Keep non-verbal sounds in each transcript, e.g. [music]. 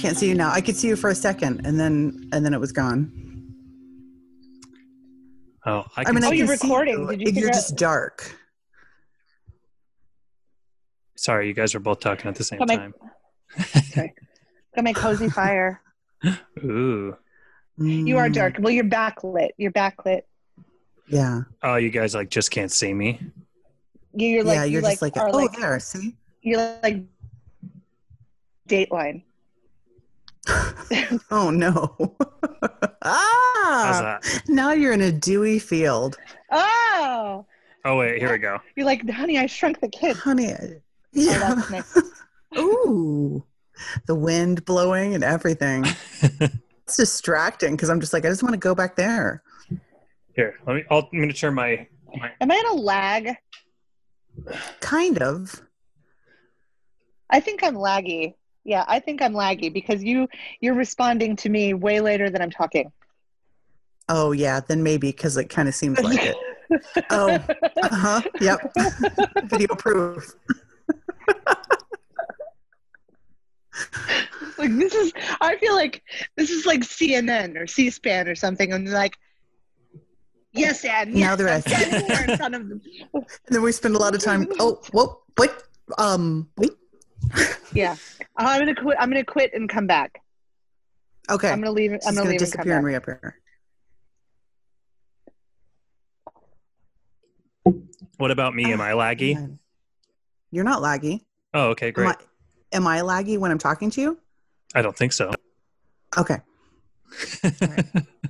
can't see you now. I could see you for a second, and then and then it was gone. Oh, I I mean, I Oh, you're recording. you. Did you You're figure just dark. Sorry, you guys are both talking at the same Come on. time. Got [laughs] my cozy fire. Ooh. You are dark. Well, you're backlit. You're backlit. Yeah, Oh, you guys like just can't see me. You- You're like yeah. you You're just like, are oh, like there. See, you're like Dateline. [laughs] oh no. [laughs] How's ah, that? now you're in a dewy field, Oh, Oh wait, here we go. you're like, honey, I shrunk the kid. honey. I- Oh, Yeah. that's nice. [laughs] Ooh, the wind blowing and everything. It's distracting because I'm just like, I just want to go back there. Here, let me. I'll, I'm gonna turn my. my Am I in a lag? Kind of. I think I'm laggy. Yeah, I think I'm laggy because you you're responding to me way later than I'm talking. Oh yeah, then maybe because it kind of seems like it. [laughs] Oh, uh huh. Yep. Video proof. like this is I feel like this is like CNN or C-SPAN or something, and like, yes. Now Yes, they're at- [laughs] in front of them. And then we spend a lot of time. Oh, whoa, wait. Um, wait. Yeah, uh, I'm gonna quit. I'm gonna quit and come back. Okay. I'm gonna leave. She's I'm gonna, gonna leave and come disappear and back. reappear. What about me? Am I laggy? Oh, You're not laggy. Oh, okay, Am great. I, am I laggy when I'm talking to you? I don't think so. Okay. [laughs]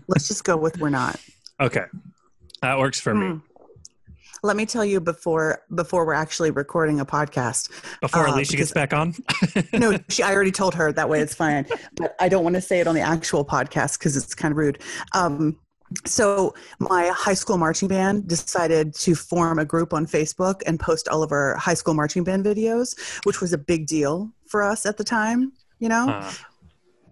Let's just go with we're not. okay, that works for me. Hmm. Let me tell you before before we're actually recording a podcast. Before Uh, Alicia gets back on. No, [laughs] she, I already told her that way it's fine, but I don't want to say it on the actual podcast because it's kind of rude. Um, so my high school marching band decided to form a group on Facebook and post all of our high school marching band videos, which was a big deal for us at the time. You know, Uh,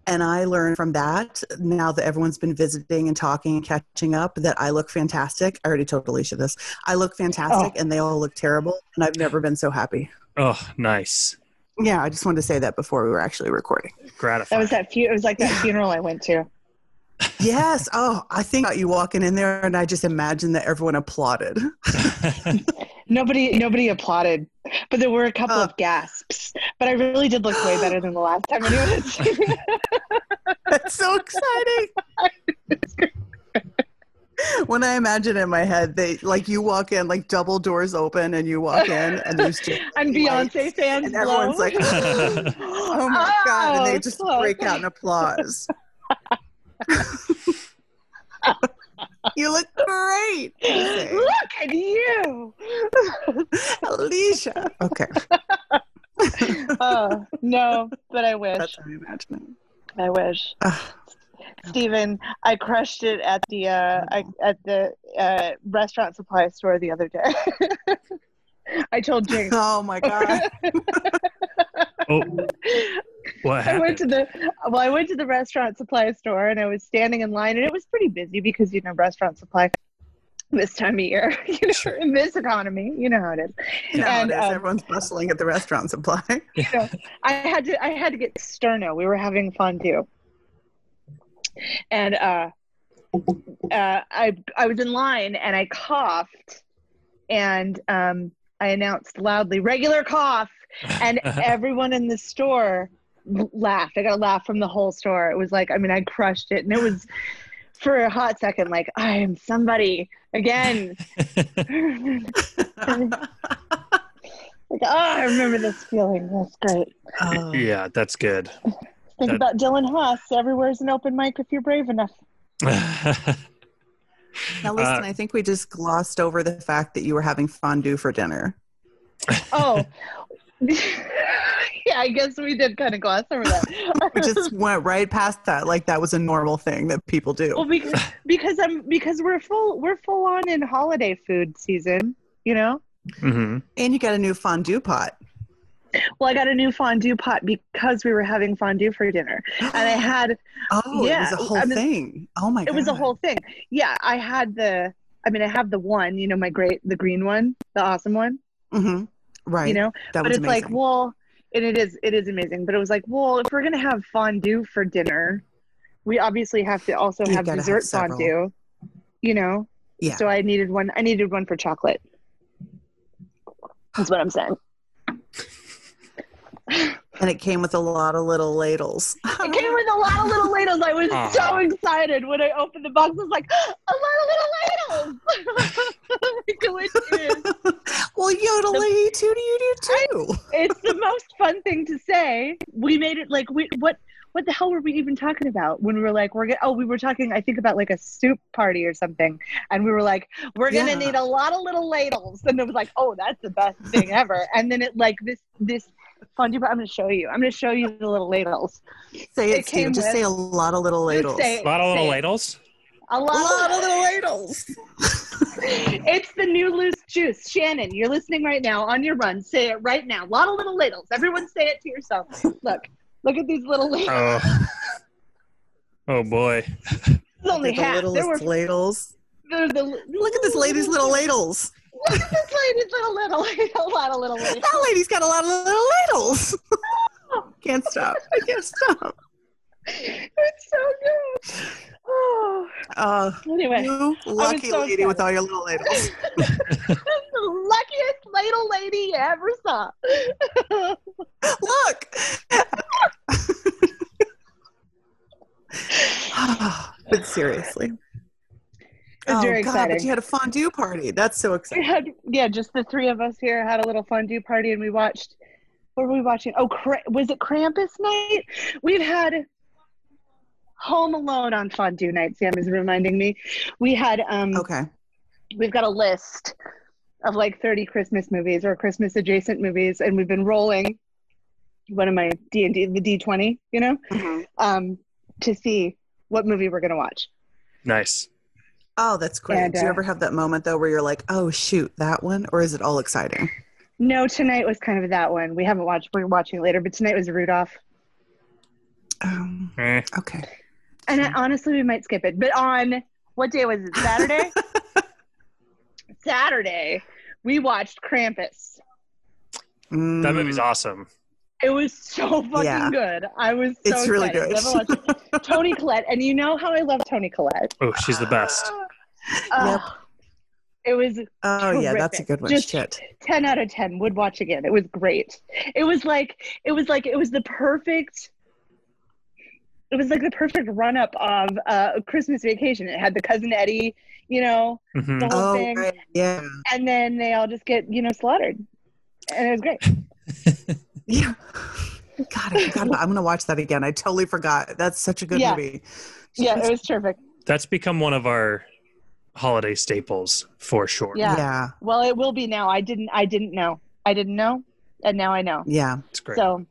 and I learned from that now that everyone's been visiting and talking and catching up that I look fantastic. I already told Alicia this. I look fantastic oh. and they all look terrible. And I've never been so happy. oh, nice. Yeah, I just wanted to say that before we were actually recording. That was that. Fu- it was like that funeral I went to. Yes. Oh, I think about you walking in there and I just imagine that everyone applauded. [laughs] Nobody, nobody applauded, but there were a couple Oh. of gasps. But I really did look way better than the last time anyone had seen me. [laughs] That's so exciting. when I imagine in my head, they like you walk in, like double doors open, and you walk in, and there's just [laughs] and Beyonce fans and everyone's blow. like, [gasps] "Oh my [laughs] god!" and they oh, just Oh, break out in applause. You look great. Look at you. Alicia. Okay, oh, [laughs] no, but I wish. that's how I imagine it. I wish. Ugh. Stephen, I crushed it at the uh, I, at the uh, restaurant supply store the other day. [laughs] I told Jinx. Oh my god! [laughs] oh, what I went to the well, I went to the restaurant supply store and I was standing in line and it was pretty busy because you know restaurant supply this time of year, [laughs] you know, Sure. in this economy, you know how it is. You know And, it is. um, Everyone's bustling at the restaurant supply. [laughs] I had to I had to get sterno. We were having fondue. And uh, uh, I I was in line and I coughed and um, I announced loudly regular cough and everyone in the store laughed. I got a laugh from the whole store. It was like I mean I crushed it and it was for a hot second like I am somebody again. Like, oh, I remember this feeling. That's great. Oh. Yeah, that's good. Think That- about Dylan Haas. Everywhere's an open mic if you're brave enough. [laughs] Now listen, Uh, I think we just glossed over the fact that you were having fondue for dinner. Oh, [laughs] yeah. I guess we did kind of gloss over that. [laughs] We just went right past that, like that was a normal thing that people do. well, do. because [laughs] because I'm because we're full we're full on in holiday food season. You know. hmm And you got a new fondue pot. Well, I got a new fondue pot because we were having fondue for dinner, and I [gasps] had Oh, Yeah, it was a whole I mean, thing. Oh my god. it was a whole thing. Yeah, I had the. I mean, I have the one. You know, my great the green one, the awesome one. hmm Right. You know, that but it's like, amazing. well, and it is it is amazing. But it was like, well, if we're gonna have fondue for dinner, we obviously have to also You have have dessert several. fondue. You know, yeah. so I needed one. I needed one for chocolate. That's what I'm saying. [sighs] [laughs] and it came with a lot of little ladles. [laughs] It came with a lot of little ladles. I was Aw. so excited when I opened the box. I was like, a lot of little ladles. [laughs] Which is, [laughs] well, yodeling too do you do too. it's the most fun thing to say. We made it like we what what the hell were we even talking about when we were like we're gonna oh we were talking I think about like a soup party or something and we were like we're gonna Yeah. need a lot of little ladles and it was like oh that's the best thing ever and then it like this this fondue I'm gonna show you I'm gonna show you the little ladles Say It it, came Steve. Just with- say a lot of little ladles. say A lot of little ladles. a lot, a lot of little ladles. [laughs] it's the new loose juice. Shannon, you're listening right now on your run. Say it right now. A lot of little ladles. Everyone say it to yourself. Look, look at these little ladles. Oh. [laughs] Oh boy. There's only the half. littlest There were ladles. there, the, Look at this lady's little ladles. Look at this lady's little little a lot of little ladles. That lady's got a lot of little ladles. [laughs] can't stop. I can't stop. It's so good. Oh, [sighs] Uh, anyway, you lucky so lady with all your little ladles. [laughs] [laughs] the luckiest ladle lady you ever saw. Look. [sighs] but seriously. It was oh, very God, exciting. But you had a fondue party. That's so exciting. had yeah, just the three of us here had a little fondue party, and we watched. What were we watching? Oh, Kra- was it Krampus night? We've had Home Alone on fondue night. Sam is reminding me. We had um, Okay. we've got a list of like 30 Christmas movies or Christmas adjacent movies, and we've been rolling one of my D and D, the D twenty, you know, um, to see what movie we're gonna watch. Nice. Oh, that's great. And, Do you uh, ever have that moment though where you're like, oh shoot, that one? Or is it all exciting? No, tonight was kind of that one. We haven't watched. We're watching it later, but tonight was Rudolph. Um, Eh. okay. And I, honestly, we might skip it. But on what day was it? Saturday. [laughs] Saturday, we watched Krampus. Mm, That movie's awesome. It was so fucking Yeah. good. I was so It's really excited. good. Never watched [laughs] it. Toni Collette, and you know how I love Toni Collette. Oh, she's the best. Ugh. It was Oh yeah, that's a good one. Just- Shit. 10 out of 10 would watch again it was great it was like it was like it was the perfect it was like the perfect run up of uh christmas vacation it had the cousin eddie you know Mhm. the whole Oh thing right. Yeah. and then they all just get you know slaughtered and it was great [laughs] Yeah. God, I forgot about, I'm gonna watch that again. I totally forgot. That's such a good Yeah. movie. yeah it was terrific That's become one of our holiday staples for sure. Yeah. Yeah. well it will be now i didn't i didn't know i didn't know and now i know Yeah. It's great. so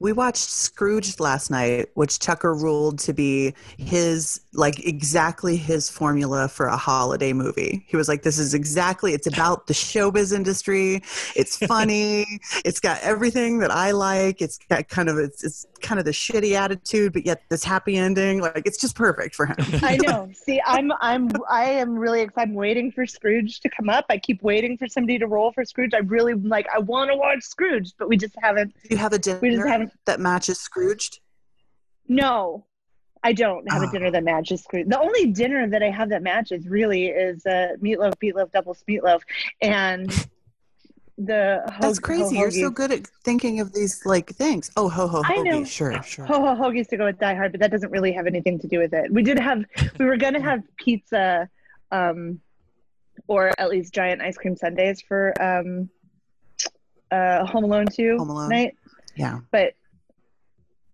We watched Scrooge last night, which Tucker ruled to be his, like, exactly his formula for a holiday movie. He was like, This is exactly, it's about the showbiz industry. It's [laughs] funny. it's got everything that I like. It's got kind of, it's, it's kind of the shitty attitude, but yet this happy ending. Like, it's just perfect for him. I [laughs] know. See, I'm I'm I am really excited. I'm waiting for Scrooge to come up. I keep waiting for somebody to roll for Scrooge. I really like I want to watch Scrooge, but we just haven't Do you have a dinner we just haven't that matches Scrooged? no. I don't have Oh. a dinner that matches Scrooge. The only dinner that I have that matches really is uh meatloaf, meatloaf, double meatloaf, and [laughs] the ho- That's crazy. ho- You're so good at thinking of these like things. Oh, ho ho I hoagie. know. Sure, sure. Ho ho hoagies to go with Die Hard, but that doesn't really have anything to do with it. We did have, we were gonna have pizza, um, or at least giant ice cream sundaes for um, uh, Home Alone 2 Home Alone. night, Yeah. but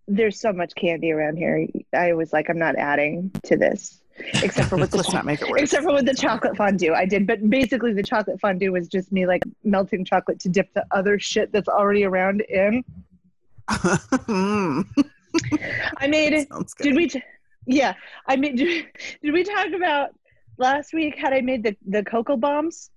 there's so much candy around here. I was like, I'm not adding to this, except for [laughs] with the Let's not make it worse. except for with the chocolate fondue. I did, but basically the chocolate fondue was just me like melting chocolate to dip the other shit that's already around in. [laughs] I made. Did we? T- yeah, I made. Did, [laughs] did we talk about last week how I made the the cocoa bombs,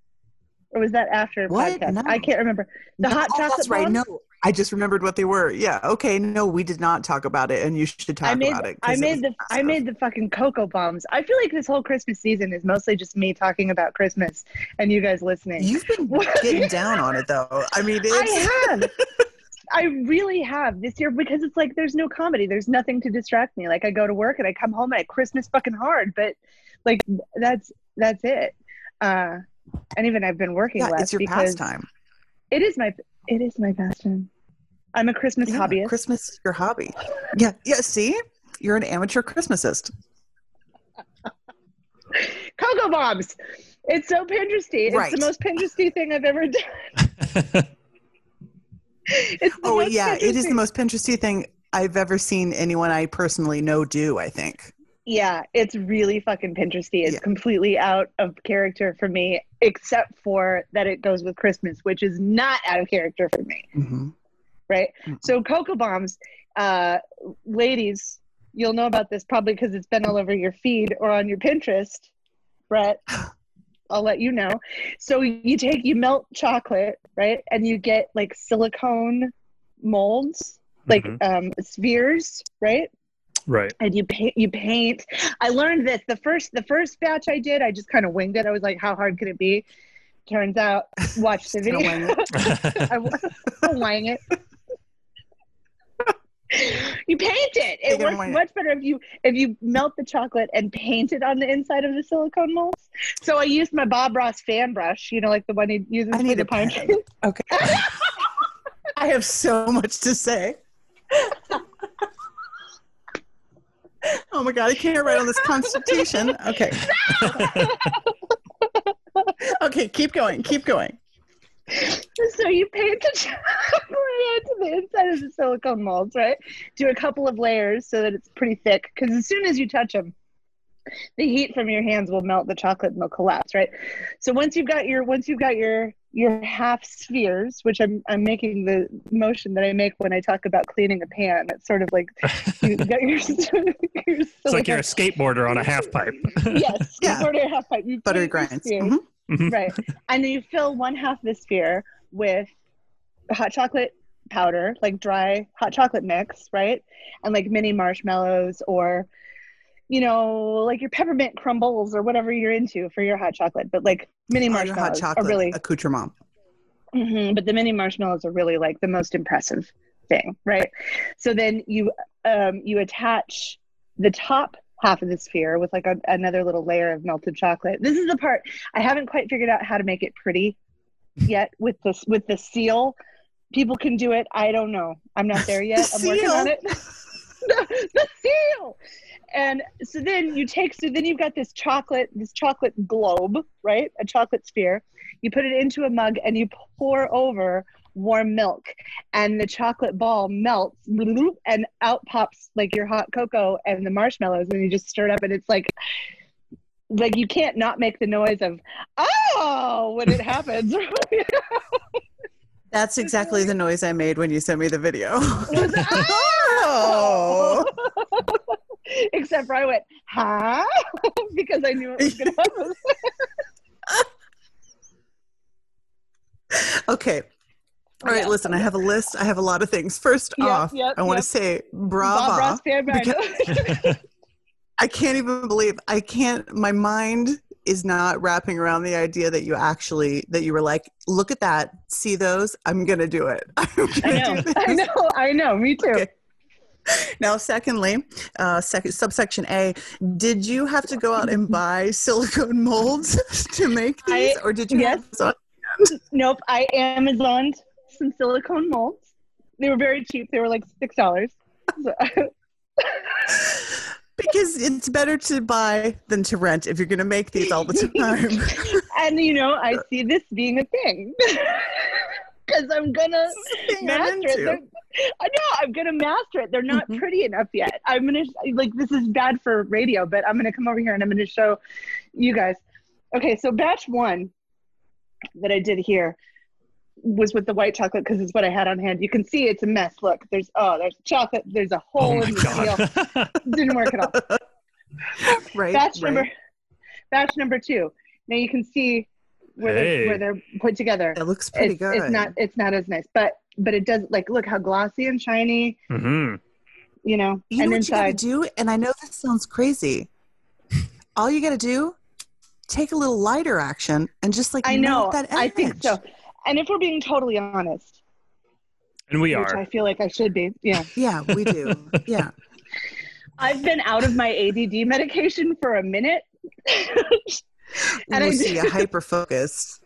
or was that after What? podcast? No. I can't remember. The No, hot oh, chocolate That's right. bombs? No, I just remembered what they were. Yeah. Okay. No, we did not talk about it, and you should talk I made. about it. I made was the. I made the fucking cocoa bombs. I feel like this whole Christmas season is mostly just me talking about Christmas and you guys listening. You've been [laughs] getting down on it, though. I mean, it's. I have. [laughs] I really have this year because it's like there's no comedy. There's nothing to distract me. Like I go to work and I come home and I Christmas fucking hard, but like that's that's it. Uh, and even I've been working yeah, less it's your because pastime. it is my it is my passion. I'm a Christmas Yeah, hobbyist. Christmas is your hobby. Yeah. Yeah. See, you're an amateur Christmasist. [laughs] Cocoa bombs. It's so Pinteresty. It's Right. the most Pinteresty thing I've ever done. [laughs] It's Oh yeah, it is the most Pinteresty thing I've ever seen anyone I personally know do. I think. Yeah, it's really fucking Pinteresty. It's Yeah. completely out of character for me, except for that it goes with Christmas, which is not out of character for me, hmm right? Mm-mm. So cocoa bombs, uh, ladies, you'll know about this probably because it's been all over your feed or on your Pinterest, Brett. [laughs] I'll let you know. So you take you melt chocolate, right, and you get like silicone molds, like Mhm. um, spheres, right? Right. and you paint you paint. I learned this the first the first batch i did i just kind of winged it. I was like how hard could it be? Turns out [laughs] watch the video. wing [laughs] I wa- I'll wang it. You paint it. It works it. much better if you if you melt the chocolate and paint it on the inside of the silicone molds. So i used my bob ross fan brush you know like the one he uses I for the pine tree [laughs] Okay. I have so much to say. Oh my god, I can't write on this constitution. Okay. [laughs] okay, keep going. Keep going. so you paint the chocolate [laughs] onto the inside of the silicone molds, right? Do a couple of layers so that it's pretty thick. Because as soon as you touch them, the heat from your hands will melt the chocolate and they'll collapse, right? So once you've got your once you've got your your half spheres, which I'm I'm making the motion that I make when I talk about cleaning a pan. It's sort of like [laughs] you got your, [laughs] your It's like you're a skateboarder on a half pipe. [laughs] yes, Yeah. sort of half pipe. You Buttery paint your grinds. spheres Mhm. Mhm. right. And then you fill one half of the sphere with hot chocolate powder, like dry hot chocolate mix, right? And like mini marshmallows or, you know, like your peppermint crumbles or whatever you're into for your hot chocolate. But like mini Oh, marshmallows hot chocolate are really, accoutrement. Mhm, but the mini marshmallows are really like the most impressive thing, right? So then you um, you attach the top half of the sphere with like a, another little layer of melted chocolate. This is the part I haven't quite figured out how to make it pretty yet with this with the seal. People can do it. I don't know. I'm not there yet. I'm working on it. [laughs] the, the seal. And so then you take so then you've got this chocolate this chocolate globe, right? A chocolate sphere. You put it into a mug and you pour over warm milk and the chocolate ball melts and out pops like your hot cocoa and the marshmallows and you just stir it up and it's like like you can't not make the noise of oh when it happens [laughs] That's exactly the noise I made when you sent me the video. Was- [laughs] oh. [laughs] except for i went huh [laughs] because i knew it was gonna happen Okay. All right, Yeah. listen, I have a list. I have a lot of things. First Yep, off, yep, I want yep. to say brava. I can't even believe I can't my mind is not wrapping around the idea that you actually that you were like, look at that, see those, I'm gonna do it. [laughs] I'm I know, I know, I know. Me too. Okay. Now, secondly, uh, second subsection A, did you have to go out and [laughs] buy silicone molds [laughs] to make these, I- or did you? yes. Nope. I Amazoned some silicone molds. They were very cheap. They were like six dollars. Because it's better to buy than to rent if you're going to make these all the time. [laughs] and you know, I see this being a thing. [laughs] because I'm gonna master it. They're- I know I'm gonna master it. They're not Mhm. pretty enough yet. I'm gonna like this is bad for radio, but I'm gonna come over here and I'm gonna show you guys. Okay, so batch one that I did here was with the white chocolate because it's what I had on hand. You can see it's a mess. Look, there's oh, there's chocolate. There's a Oh hole my in the seal. [laughs] Didn't work at all. [laughs] Right. batch right. number batch number two. Now you can see where Hey. they're where they're put together. It looks pretty It's, good. it's not it's not as nice, but but it does like look how glossy and shiny, hmm you know, You know and what inside. you gotta do? And I know this sounds crazy. All you gotta do, take a little lighter action and just like I know. that edge. I think so. And if we're being totally honest, And we which are. I feel like I should be, yeah, [laughs] Yeah, we do. yeah. I've been out of my ADD medication for a minute. [laughs] and I see [laughs] did- you hyper focused.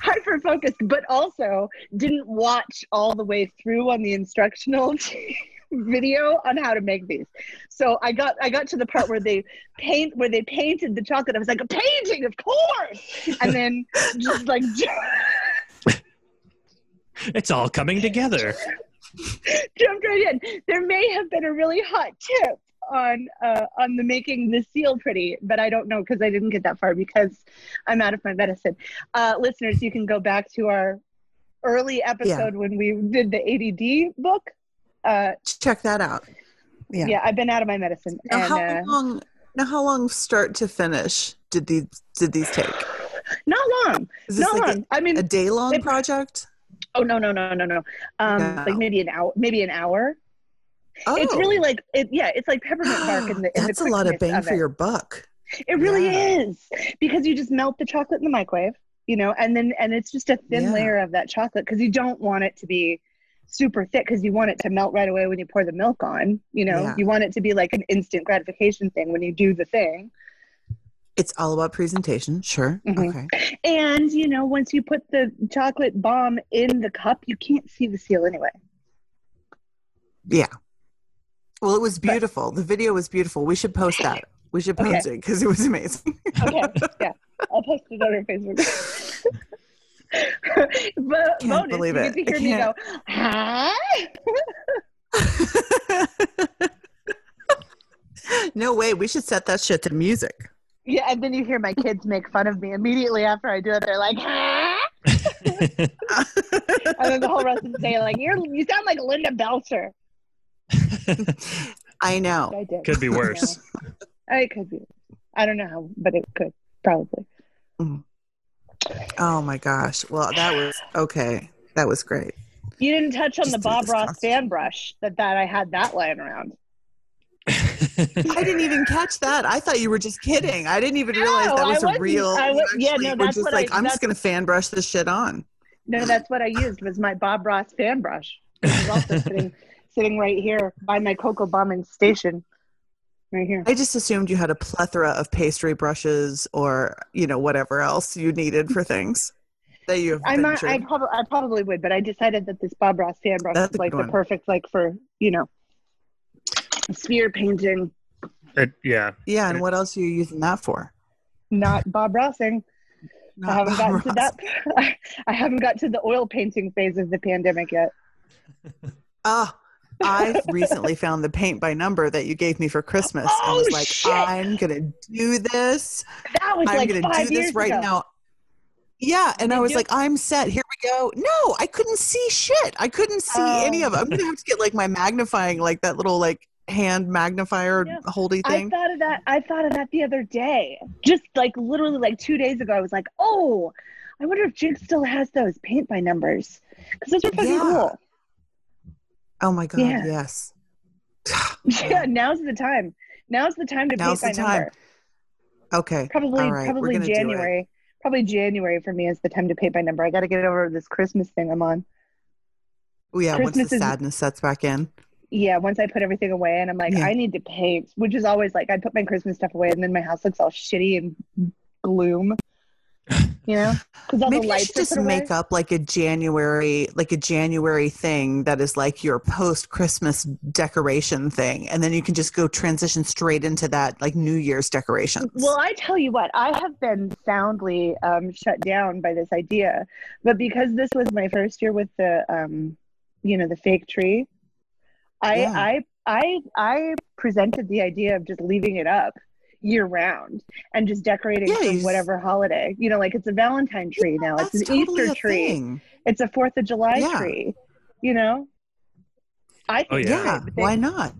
hyper focused, but also didn't watch all the way through on the instructional video on how to make these. So I got I got to the part where they paint where they painted the chocolate. I was like, a painting, of course. And then just like It's all coming together. jumped right in. There may have been a really hot tip on uh, on the making the seal pretty, but I don't know because I didn't get that far because I'm out of my medicine. Uh, listeners, you can go back to our early episode when we did the ADD book. Uh, Check that out. yeah. Yeah. I've been out of my medicine, Now and how uh, long now how long start to finish did these did these take? not long, Is this not like long. I mean, a, a day long it- project? Oh no, no, no, no, no. Um, like maybe an hour, maybe an hour. Oh, It's really like it. Yeah, it's like peppermint bark in the. In that's the a lot of bang for your buck. It really Yeah. is because you just melt the chocolate in the microwave, you know, and then and it's just a thin Yeah. layer of that chocolate because you don't want it to be super thick because you want it to melt right away when you pour the milk on. You know, Yeah. you want it to be like an instant gratification thing when you do the thing. It's all about presentation, sure. Mhm. Okay. And you know, once you put the chocolate bomb in the cup, you can't see the seal anyway. Yeah. Well, it was beautiful. the video was beautiful. We should post that. We should Okay. post it because it was amazing. Okay, yeah, I'll post it on our Facebook. [laughs] but Can't bonus, believe you it. get to I hear me go, huh? [laughs] no way. We should set that shit to music. Yeah, and then you hear my kids make fun of me immediately after I do it. They're like, huh? And then the whole rest of the day, like, you're you sound like Linda Belcher. [laughs] I know. I did. Could be worse. It could be. I don't know how, but it could probably. Mm. Oh my gosh. Well, that was okay. That was great. You didn't touch on Just the Bob Ross costume. fan brush that that I had that lying around. I didn't even catch that. I thought you were just kidding. I didn't even realize No, that was a real. I you wa- yeah, no, that's just what I- like, I'm just gonna fan brush this shit on. No, that's what I used was my Bob Ross fan brush. Is also [laughs] sitting sitting right here by my cocoa bombing station. Right here. I just assumed you had a plethora of pastry brushes or you know whatever else you needed for things that you have I might. I probably, I probably would, but I decided that this Bob Ross fan brush That's is like the one. perfect, like for you know, sphere painting, It- yeah. yeah, and what else are you using that for? not Bob Rossing. I haven't gotten Bob to that. [laughs] I haven't got to the oil painting phase of the pandemic yet. [laughs] Ah, I recently found the paint by number that you gave me for Christmas. I Oh, was like, shit. I'm gonna do this. That was I'm like gonna five do years this right ago. now. Yeah, and I was you? like, I'm set. Here we go. No, I couldn't see shit. I couldn't see any of it. I'm gonna have to get like my magnifying, like that little like hand magnifier Yeah. holdy thing. I thought of that. I thought of that the other day. Just like literally like two days ago, I was like, oh, I wonder if Jinx still has those paint by numbers because those are fucking Yeah. cool. oh my god, Yeah. yes. [laughs] Yeah, now's the time. Now's the time to Now's paint the by time. number. Okay. Probably, All right, we're probably. January. Probably January for me is the time to paint by number. I got to get over this Christmas thing I'm on. Oh yeah, once Christmas the is- sadness sets back in. Yeah, once I put everything away and I'm like, Yeah. I need to paint, which is always like I put my Christmas stuff away and then my house looks all shitty and gloom. [laughs] You know, Maybe you should just away. make up like a January, like a January thing that is like your post Christmas decoration thing, and then you can just go transition straight into that like New Year's decorations. Well, I tell you what, I have been soundly um, shut down by this idea, but because this was my first year with the, um, you know, the fake tree, I, Yeah. I, I, I presented the idea of just leaving it up year round and just decorating Yeah, for whatever holiday. You know, like it's a Valentine tree now, it's an totally Easter tree, thing. it's a Fourth of July Yeah. tree. You know, I oh, think Oh, yeah. Yeah, they, why not?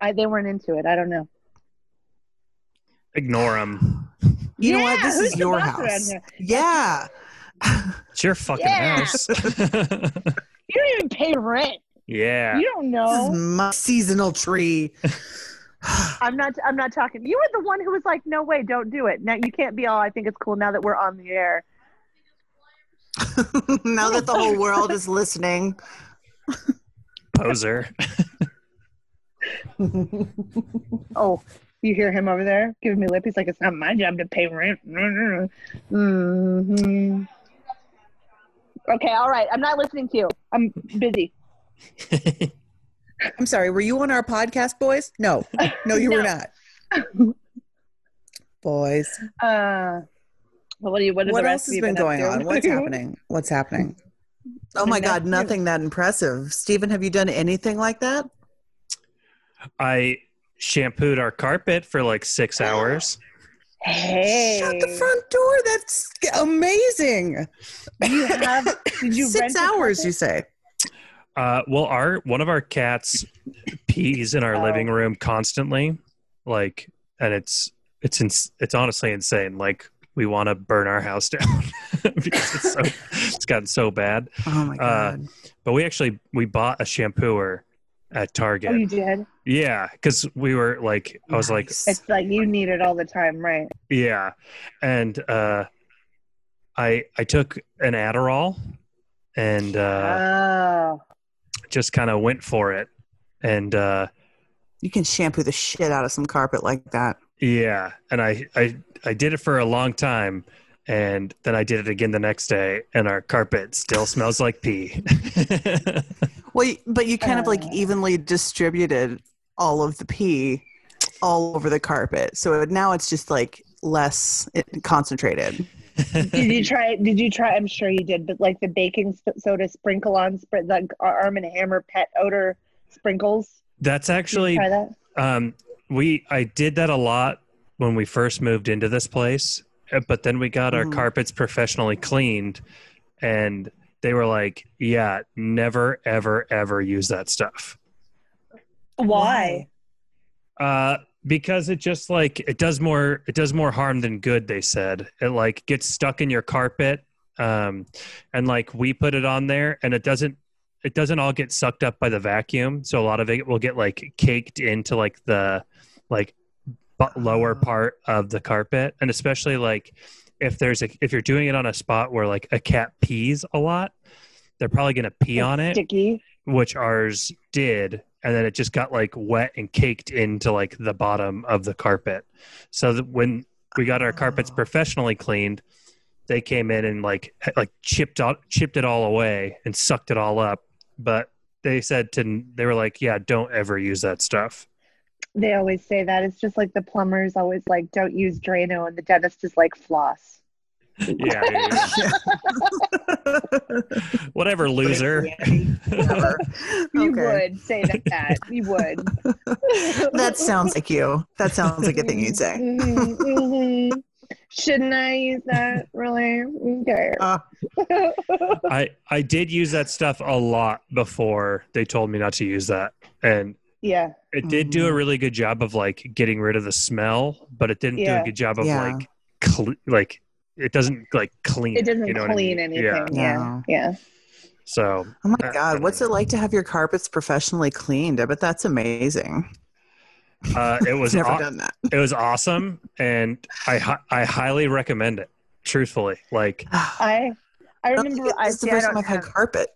I, they weren't into it. I don't know. Ignore them. You know what? This is your house. Yeah. It's your fucking Yeah. house. [laughs] You don't even pay rent. Yeah. You don't This know. is my seasonal tree. [sighs] I'm not. I'm not talking. You were the one who was like, "No way, don't do it." Now you can't be all. I think it's cool now that we're on the air. [laughs] now that the whole world is listening. Poser. [laughs] Oh, you hear him over there giving me lip. He's like, "It's not my job to pay rent." hmm Okay, all right. I'm not listening to you. I'm busy. [laughs] I'm sorry, were you on our podcast, boys? No. No, you were [laughs] not. boys. Uh, well, what do you? What, What the else rest has you been going on? What's [laughs] happening? What's happening? Oh my God, Nothing. nothing that impressive. Stephen, have you done anything like that? I shampooed our carpet for like six [gasps] hours. Hey, Shut the front door. That's amazing. You have? Did you Six rent hours, you say? Uh, well, our one of our cats pees in our Oh. living room constantly, like, and it's it's ins- it's honestly insane. Like, we want to burn our house [laughs] down because it's so it's gotten so bad. [laughs] Oh my Uh, God. But we actually we bought a shampooer at Target. Oh, you did. yeah, because we were like, I was like, It's like you need it all the time, right? Yeah, and uh, I I took an Adderall and uh, oh, just kind of went for it, and uh, you can shampoo the shit out of some carpet like that. yeah, and I I I did it for a long time, and then I did it again the next day, and our carpet still smells like pee. [laughs] Well, but you kind of like Uh. evenly distributed all of the pee all over the carpet. So now it's just like less concentrated. Did you [laughs] try? Did you try? I'm sure you did, but like the baking soda sprinkle on, sp- like Arm and Hammer pet odor sprinkles. That's Did you actually try that? Um, we I did that a lot when we first moved into this place, uh, but then we got our Mhm. carpets professionally cleaned, and they were like, "Yeah, never, ever, ever use that stuff." Why? Uh, because it just like it does more it does more harm than good. They said it like gets stuck in your carpet, um, and like we put it on there, and it doesn't it doesn't all get sucked up by the vacuum. So a lot of it will get like caked into like the like lower Oh. part of the carpet, and especially like if there's a if you're doing it on a spot where like a cat pees a lot, they're probably gonna pee It's on it Sticky. Which ours did and then it just got like wet and caked into like the bottom of the carpet so that when we got our carpets Oh. professionally cleaned they came in and like like chipped out chipped it all away and sucked it all up but they said to they were like yeah don't ever use that stuff They always say that. It's just like the plumbers always like, don't use Drano, and the dentist is like, floss. Yeah, yeah, yeah. [laughs] whatever loser Whatever. [laughs] You Okay. would say that. You would. [laughs] That sounds like you. That sounds like a thing you'd say. Mhm, mhm. Shouldn't I use that? Really? Okay. Uh, i i did use that stuff a lot before they told me not to use that and yeah. It did do a Mhm. really good job of like getting rid of the smell, but it didn't do a good job of Yeah. like cle- like it doesn't like clean. It doesn't you know what I clean mean? anything. Yeah. No. Yeah. So oh my Uh, God. What's it like to have your carpets professionally cleaned? I bet that's amazing. uh, it was [laughs] never aw- done that. it was awesome, and I I highly recommend it. Truthfully, like I I remember I It's the see I time don't I've had have carpet.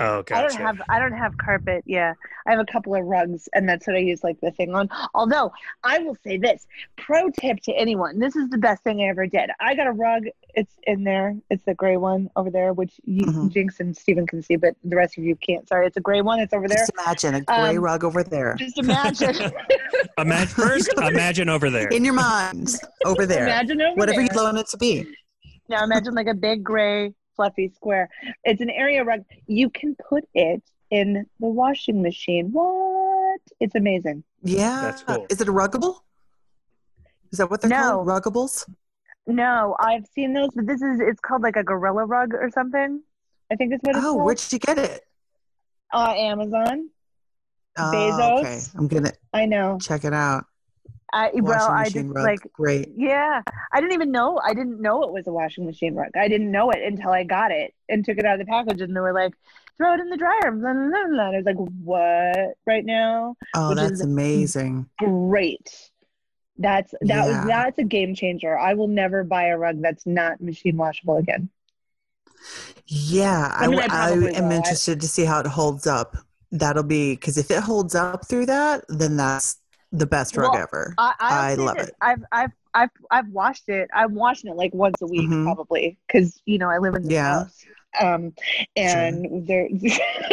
Oh I don't have I don't have carpet. Yeah, I have a couple of rugs, and that's what I use like the thing on. Although I will say this pro tip to anyone: this is the best thing I ever did. I got a rug It's in there. It's the gray one over there, which you, Mhm. Jinx and Stephen can see, but the rest of you can't. Sorry, it's a gray one. It's over there. Just imagine a gray Um, rug over there. Just imagine. [laughs] Imagine first. imagine over there. In your mind, over there. imagine over Whatever there. you want it to be. Now imagine like a big gray fluffy square. It's an area rug. You can put it in the washing machine. What? It's amazing. Yeah. That's cool. Is it a ruggable? Is that what they're No. called? Ruggables? No, I've seen those, but this is it's called like a gorilla rug or something. I think is what it's Oh, called. where'd you get it? uh, Amazon. Oh, Bezos? okay. I'm gonna I know. check it out. I well, I just rug. like Great. yeah. I didn't even know. I didn't know it was a washing machine rug. I didn't know it until I got it and took it out of the package, and they were like, "Throw it in the dryer." Blah, blah, blah. I was like, "What?" Right now, Oh, Which that's amazing. great. That's that Yeah. was that's a game changer. I will never buy a rug that's not machine washable again. Yeah, I, mean, I I am will. Interested to see how it holds up. That'll be because if it holds up through that, then that's the best rug Well, ever. I, I I'll love it. I've I've I've I've washed it. I'm washing it like once a week Mhm. probably because you know I live in the Yeah. house. Um, and there,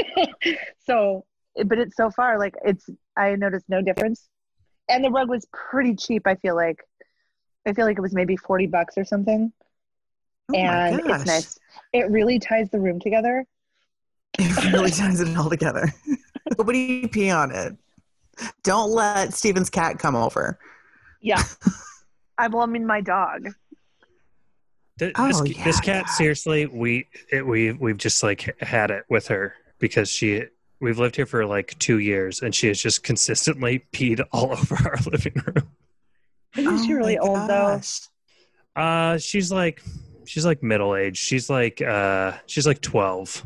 [laughs] so but it's so far like it's I noticed no difference, and the rug was pretty cheap. I feel like I feel like it was maybe forty bucks or something, oh and it's nice. It really ties the room together. It really [laughs] ties it all together. [laughs] but what do you pee on it? Don't let Steven's cat come over. Yeah. [laughs] I well, I mean my dog. Th- Oh, this, this yeah. cat, seriously, we it, we we've just like had it with her because she we've lived here for like two years and she has just consistently peed all [laughs] over our living room. Isn't she Oh really my old though? gosh. Uh, she's like she's like middle aged. She's like uh she's like twelve.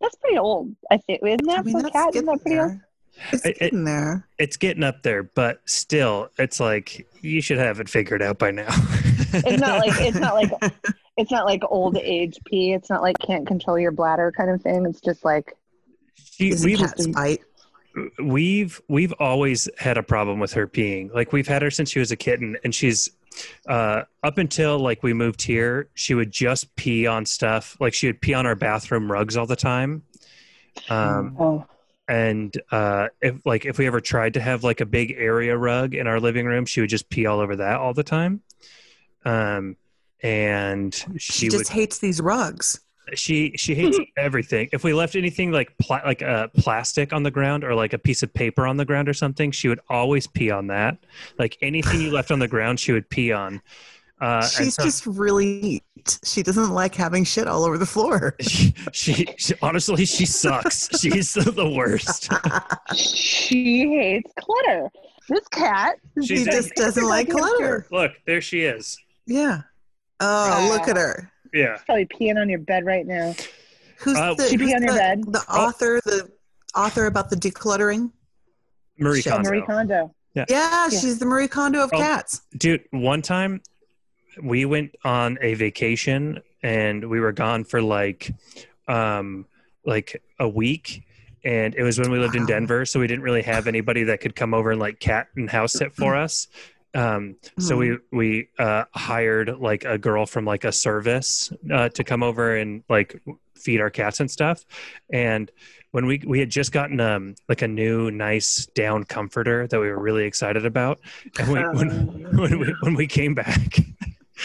That's pretty old. I think isn't that I mean, for a cat? Isn't that pretty old? There. It's It- it- getting there. It's getting up there, but still, it's like you should have it figured out by now. It's not like it's not like [laughs] it's not like old age pee. It's not like can't control your bladder kind of thing. It's just like She- Is we've cat's bite? we've we've always had a problem with her peeing. Like we've had her since she was a kitten, and she's uh, up until like we moved here. She would just pee on stuff. Like she would pee on our bathroom rugs all the time. Um, oh and uh, if like if we ever tried to have like a big area rug in our living room, she would just pee all over that all the time. Um, and she, She would just hates these rugs. she she hates [laughs] everything. If we left anything like pla- like a plastic on the ground or like a piece of paper on the ground or something, she would always pee on that. Like anything you left on the ground, she would pee on. Uh, She's so- just really neat. She doesn't like having shit all over the floor. [laughs] she, she, she honestly she sucks. She's the worst. she hates clutter. This cat. she She's just doesn't like clutter. Look, there she is. Yeah. Oh, look at her. Yeah. She's probably peeing on your bed right now. Who's Uh, the, She pee who's on your the, bed? the author? The author about the decluttering? Marie Shit. Kondo. Marie Kondo. Yeah, she's the Marie Kondo of Oh. cats. Dude, one time we went on a vacation and we were gone for like um like a week. And it was when we lived in Denver so we didn't really have anybody that could come over and like cat and house sit for us. Um so we we uh hired like a girl from like a service uh to come over and like feed our cats and stuff. And when we we had just gotten um like a new nice down comforter that we were really excited about and we, when [laughs] when we when we came back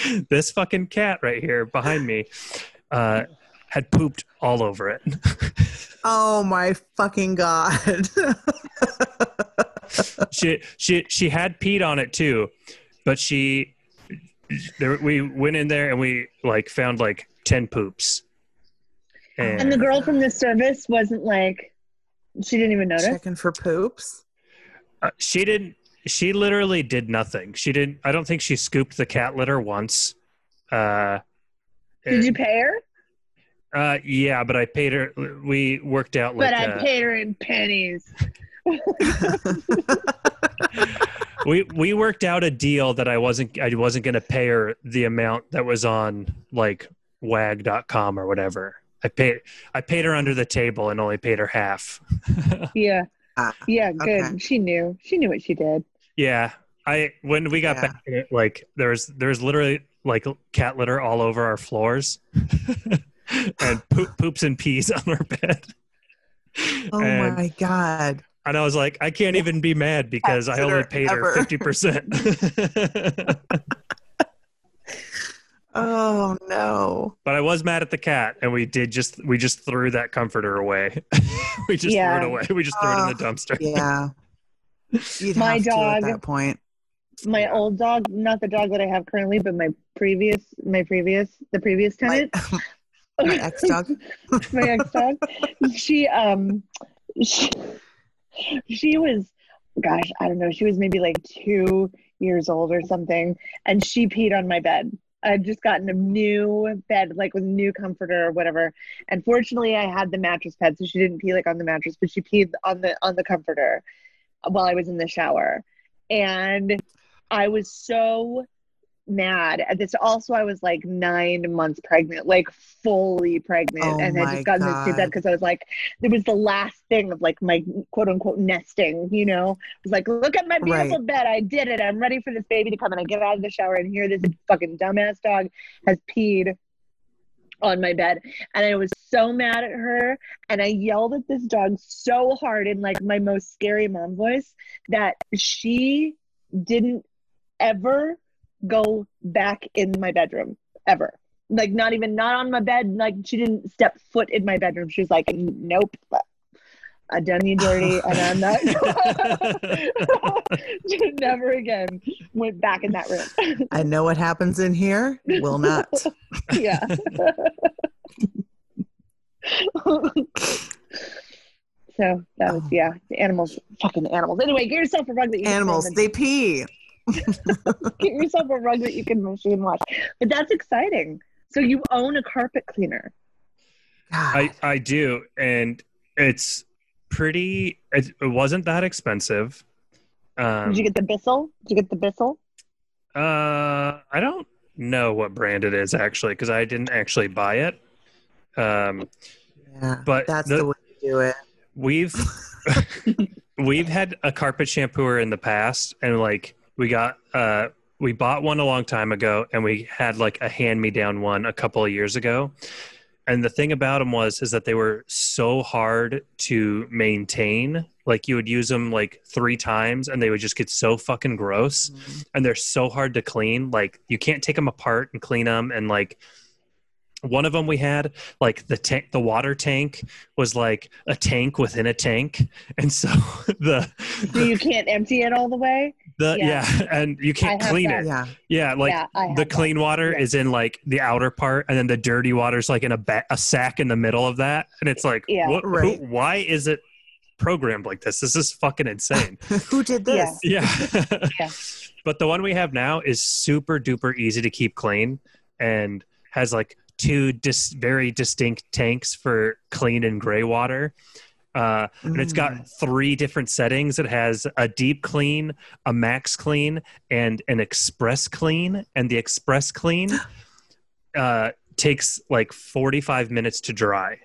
[laughs] this fucking cat right here behind me uh had pooped all over it [laughs] Oh my fucking god. [laughs] she she she had peed on it too but she there we went in there and we like found like 10 poops and, And the girl from the service wasn't like she didn't even notice. Checking for poops. uh, she didn't she literally did nothing she didn't i don't think she scooped the cat litter once uh Did you pay her? uh yeah but i paid her we worked out like but I uh, paid her in pennies. [laughs] we we worked out a deal that I wasn't I wasn't going to pay her the amount that was on like wag.com or whatever. I paid I paid her under the table and only paid her half. [laughs] Yeah. Ah, Yeah, good. okay. She knew. She knew what she did. yeah. I when we got Yeah. back like there was there was literally like cat litter all over our floors [laughs] and poop, poops and pees [laughs] on our bed. Oh and, my god. and I was like, I can't even be mad because I only litter paid her 50%. [laughs] Oh no. but I was mad at the cat and we did just, we just threw that comforter away. [laughs] we just Yeah. threw it away. We just threw it in the dumpster. Yeah. [laughs] You'd My have to dog- at that point. my old dog, not the dog that I have currently, but my previous, my previous, the previous My, tenant, [laughs] my ex dog. my ex dog. She um, she, she was, gosh, I don't know. She was maybe like two years old or something, and she peed on my bed. I'd just gotten a new bed, like with a new comforter or whatever. And fortunately, I had the mattress pad, so she didn't pee like on the mattress, but she peed on the on the comforter while I was in the shower. And I was so mad at this. Also, I was like nine months pregnant, like fully pregnant, Oh and I just got this new bed because I was like, it was the last thing of like my quote unquote nesting. You know, I was like, look at my beautiful Right. bed. I did it. I'm ready for this baby to come. And I get out of the shower and here this fucking dumbass dog has peed on my bed and I was so mad at her and I yelled at this dog so hard in like my most scary mom voice that she didn't ever go back in my bedroom ever like not even not on my bed like she didn't step foot in my bedroom she was like nope I done you dirty and I'm not [laughs] [laughs] never again went back in that room I know what happens in here. Will not. [laughs] yeah so that was Oh. yeah the animals fucking animals anyway get yourself a rug that you Animals, throw they pee. The- [laughs] get yourself a rug that you can machine wash but that's exciting so you own a carpet cleaner God. I, I do. And it's pretty, it, it wasn't that expensive. Um, did you get the Bissell did you get the Bissell Uh, I don't know what brand it is actually because I didn't actually buy it. Um, yeah, but that's the- the, way to do it. we've [laughs] we've had a carpet shampooer in the past, and like we got uh we bought one a long time ago, and we had like a hand me down one a couple of years ago. And the thing about them was is that they were so hard to maintain. Like you would use them like three times, and they would just get so fucking gross and they're so hard to clean. Like you can't take them apart and clean them. And like one of them we had, like the tank, the water tank was like a tank within a tank, [laughs] and so [laughs] the so you can't empty it all the way the Yeah. yeah, and you can't clean that. it. Yeah. Yeah, like yeah I have the that. clean water Yeah. is in like the outer part, and then the dirty water is like in a ba- a sack in the middle of that, and it's like, Yeah. what, who- why is it programmed like this? This is fucking insane. [laughs] Who did this? Yeah. Yeah. Yeah. But the one we have now is super duper easy to keep clean and has like two dis- very distinct tanks for clean and gray water. Uh, and it's got three different settings. It has a deep clean, a max clean, and an express clean. And the express clean [gasps] uh, takes like 45 minutes to dry.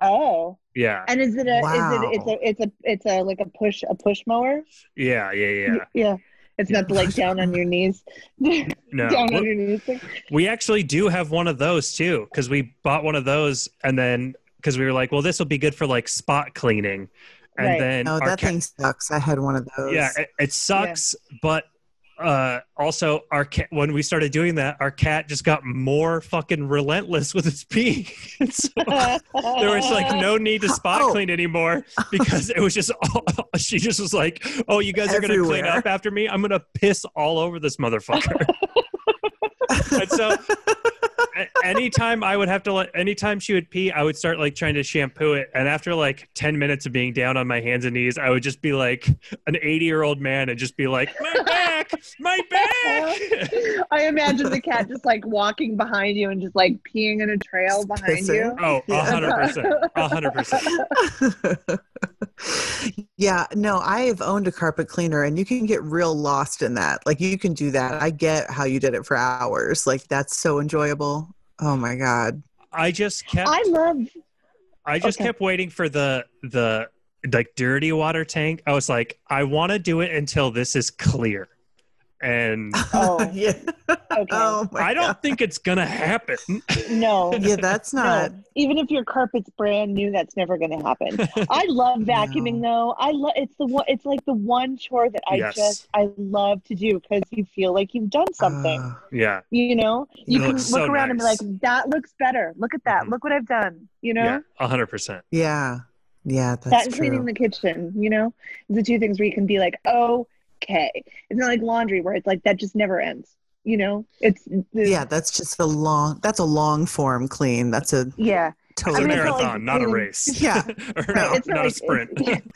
oh Yeah. and is it a Wow. is it it's a it's a it's a like a push a push mower Yeah. Yeah. Yeah. yeah it's not the like down on your knees [laughs] No. down Well, on your knees thing. We actually do have one of those too, because we bought one of those, and then because we were like, well, this will be good for like spot cleaning, and Right. then Oh, our that cat, thing sucks. I had one of those. yeah, it, it sucks, but uh, also our cat when we started doing that, our cat just got more fucking relentless with its pee, [laughs] so [laughs] there was like no need to spot Oh. clean anymore because it was just all, [laughs] she just was like, oh, you guys are gonna clean up after me, I'm gonna piss all over this motherfucker. and so anytime I would have to let anytime she would pee, I would start like trying to shampoo it. And after like 10 minutes of being down on my hands and knees, I would just be like an 80 year old man and just be like, My back, my back. I imagine the cat just like walking behind you and just like peeing in a trail Just behind you. pissing. Oh, a hundred percent. A hundred percent. [laughs] yeah, no, I've owned a carpet cleaner and you can get real lost in that. Like you can do that. I get how you did it for hours. Like that's so enjoyable. Oh my god. I just kept I love I just Okay. kept waiting for the the like dirty water tank. I was like, I want to do it until this is clear. And [laughs] Oh, yeah. [laughs] okay. Oh I don't God. think it's gonna happen. no. [laughs] Yeah, that's not. No, even if your carpet's brand new, that's never going to happen. I love vacuuming though. I love it's the one. It's like the one chore that I Yes. just I love to do because you feel like you've done something. Uh, yeah, you know, you It can look so around and be like, "That looks better. Look at that. Mhm. Look what I've done." You know, yeah, hundred percent. yeah. Yeah, that's that and true. cleaning the kitchen. You know, the two things where you can be like, "Okay." It's not like laundry where it's like that just never ends. You know, it's yeah, that's just a long. That's a long form clean. That's a yeah. It's totally. a mean, it's not marathon, like not a race. Yeah. [laughs] or No, not, it's not, not like a sprint. It's,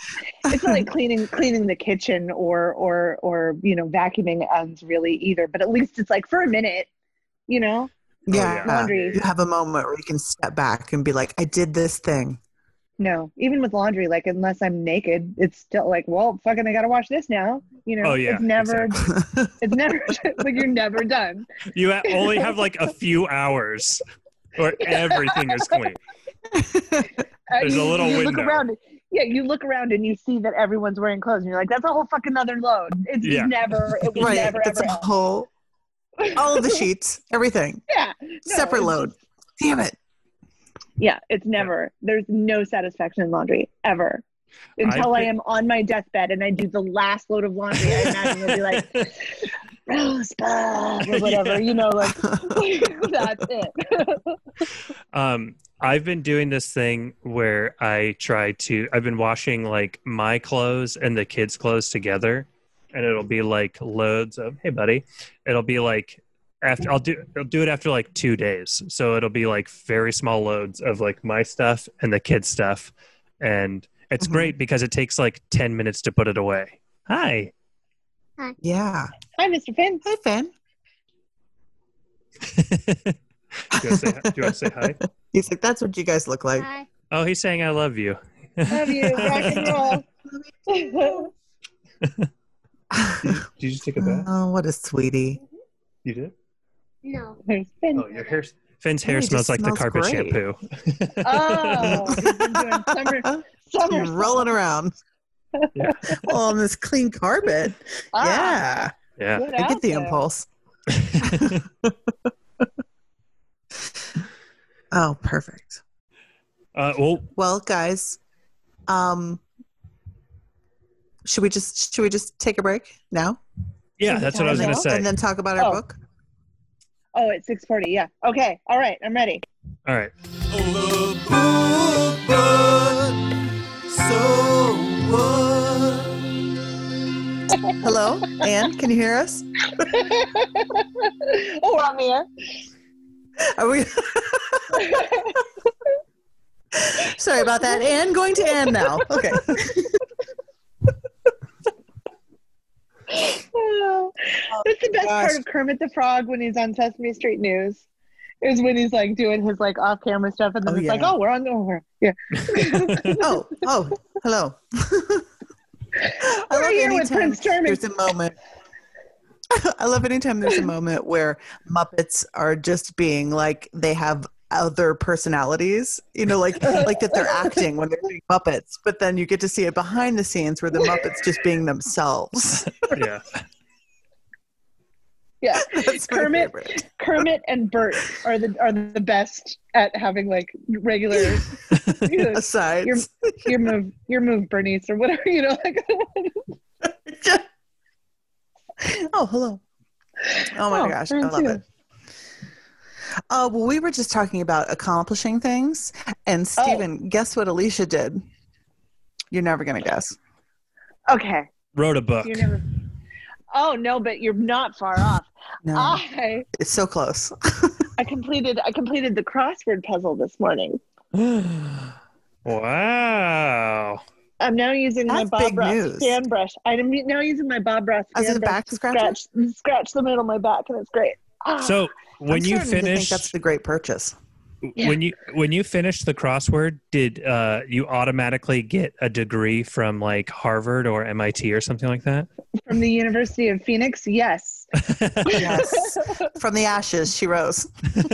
it's not like [laughs] cleaning cleaning the kitchen or or or you know vacuuming ends really either. But at least it's like for a minute, you know. yeah, oh, yeah. Laundry. you have a moment where you can step back and be like, "I did this thing." No, even with laundry, like unless I'm naked, it's still like, well, fucking, I gotta wash this now. You know, Oh, yeah, it's never, it's never [laughs] like you're never done. You only have like a few hours where [laughs] everything is clean. Uh, There's you, a little you look window. around. Yeah, you look around and you see that everyone's wearing clothes, and you're like, that's a whole fucking other load. It's Yeah. just never, it was right. never That's ever. a whole. All of the sheets, everything, [laughs] yeah, no, separate load. Damn it. Yeah, it's never. There's no satisfaction in laundry ever. Until I, think- am on my deathbed and I do the last load of laundry, I imagine it'll be like [laughs] rosebud or whatever, Yeah. you know, like [laughs] [laughs] that's it. Um, I've been doing this thing where I try to. I've been washing like my clothes and the kids' clothes together, and it'll be like loads of. Hey, buddy. It'll be like after I'll do. I'll do it after like two days, so it'll be like very small loads of like my stuff and the kids' stuff, and it's Mhm. great because it takes like ten minutes to put it away. Hi. Hi. Yeah. Hi, Mr. Finn. Hi, Finn. [laughs] do, you want to say, do you want to say hi? He's like, that's what you guys look like. Hi. Oh, he's saying I love you. Love you. [laughs] Rock and roll. [laughs] Did you just take a bath? oh, what a sweetie. You did. No. There's Finn. Oh, your hair. Finn's hair he smells like the carpet great. shampoo. [laughs] Oh, he's doing summer, [laughs] summer You're rolling around. Yeah. well, on this clean carpet. Ah, yeah. Yeah. good I get the outfit. impulse. [laughs] Oh, perfect. uh, well, Well, guys, um, should we just should we just take a break now yeah, that's what I was going to now? say. and then talk about our Oh. book? Oh, it's 640. Yeah. Okay. All right. I'm ready. All right. The book bud. So what? Hello, Anne, can you hear us? [laughs] oh, I'm here. Are we? [laughs] Sorry about that, Anne. Going to Anne now. Okay. [laughs] Oh, That's the best part of Kermit the Frog when he's on Sesame Street News. Is when he's like doing his like off camera stuff and then Oh, it's like, oh, we're on over. Yeah. [laughs] Oh, oh, hello. [laughs] I We're love here with anytime Prince Charming. There's a moment. [laughs] I love anytime there's a moment where Muppets are just being like they have other personalities, you know, like like that they're acting when they're being Muppets, but then you get to see it behind the scenes where the Muppets just being themselves. Yeah. [laughs] Yeah. [laughs] That's Kermit- Kermit and Bert are the are the best at having like regular [laughs] you know, Aside, your your move your move Bernice or whatever, you know, like oh, hello. Oh my Oh, gosh, I love too. it. Uh, well, we were just talking about accomplishing things, and Oh. Stephen, guess what Alicia did? You're never gonna guess. Okay. Wrote a book. You never Oh no, but you're not far off. No, I it's so close. I completed I completed the crossword puzzle this morning. [sighs] wow. I'm now using my Bob Ross news. fan brush. I'm now using my Bob Ross As fan brush back to scratch scratch the middle of my back, and it's great. So [sighs] when I'm you finish, to think that's the great purchase. Yeah. when you when you finish the crossword, did uh, you automatically get a degree from like Harvard or MIT or something like that? from the University of Phoenix, yes. [laughs] Yes, from the ashes she rose. [laughs]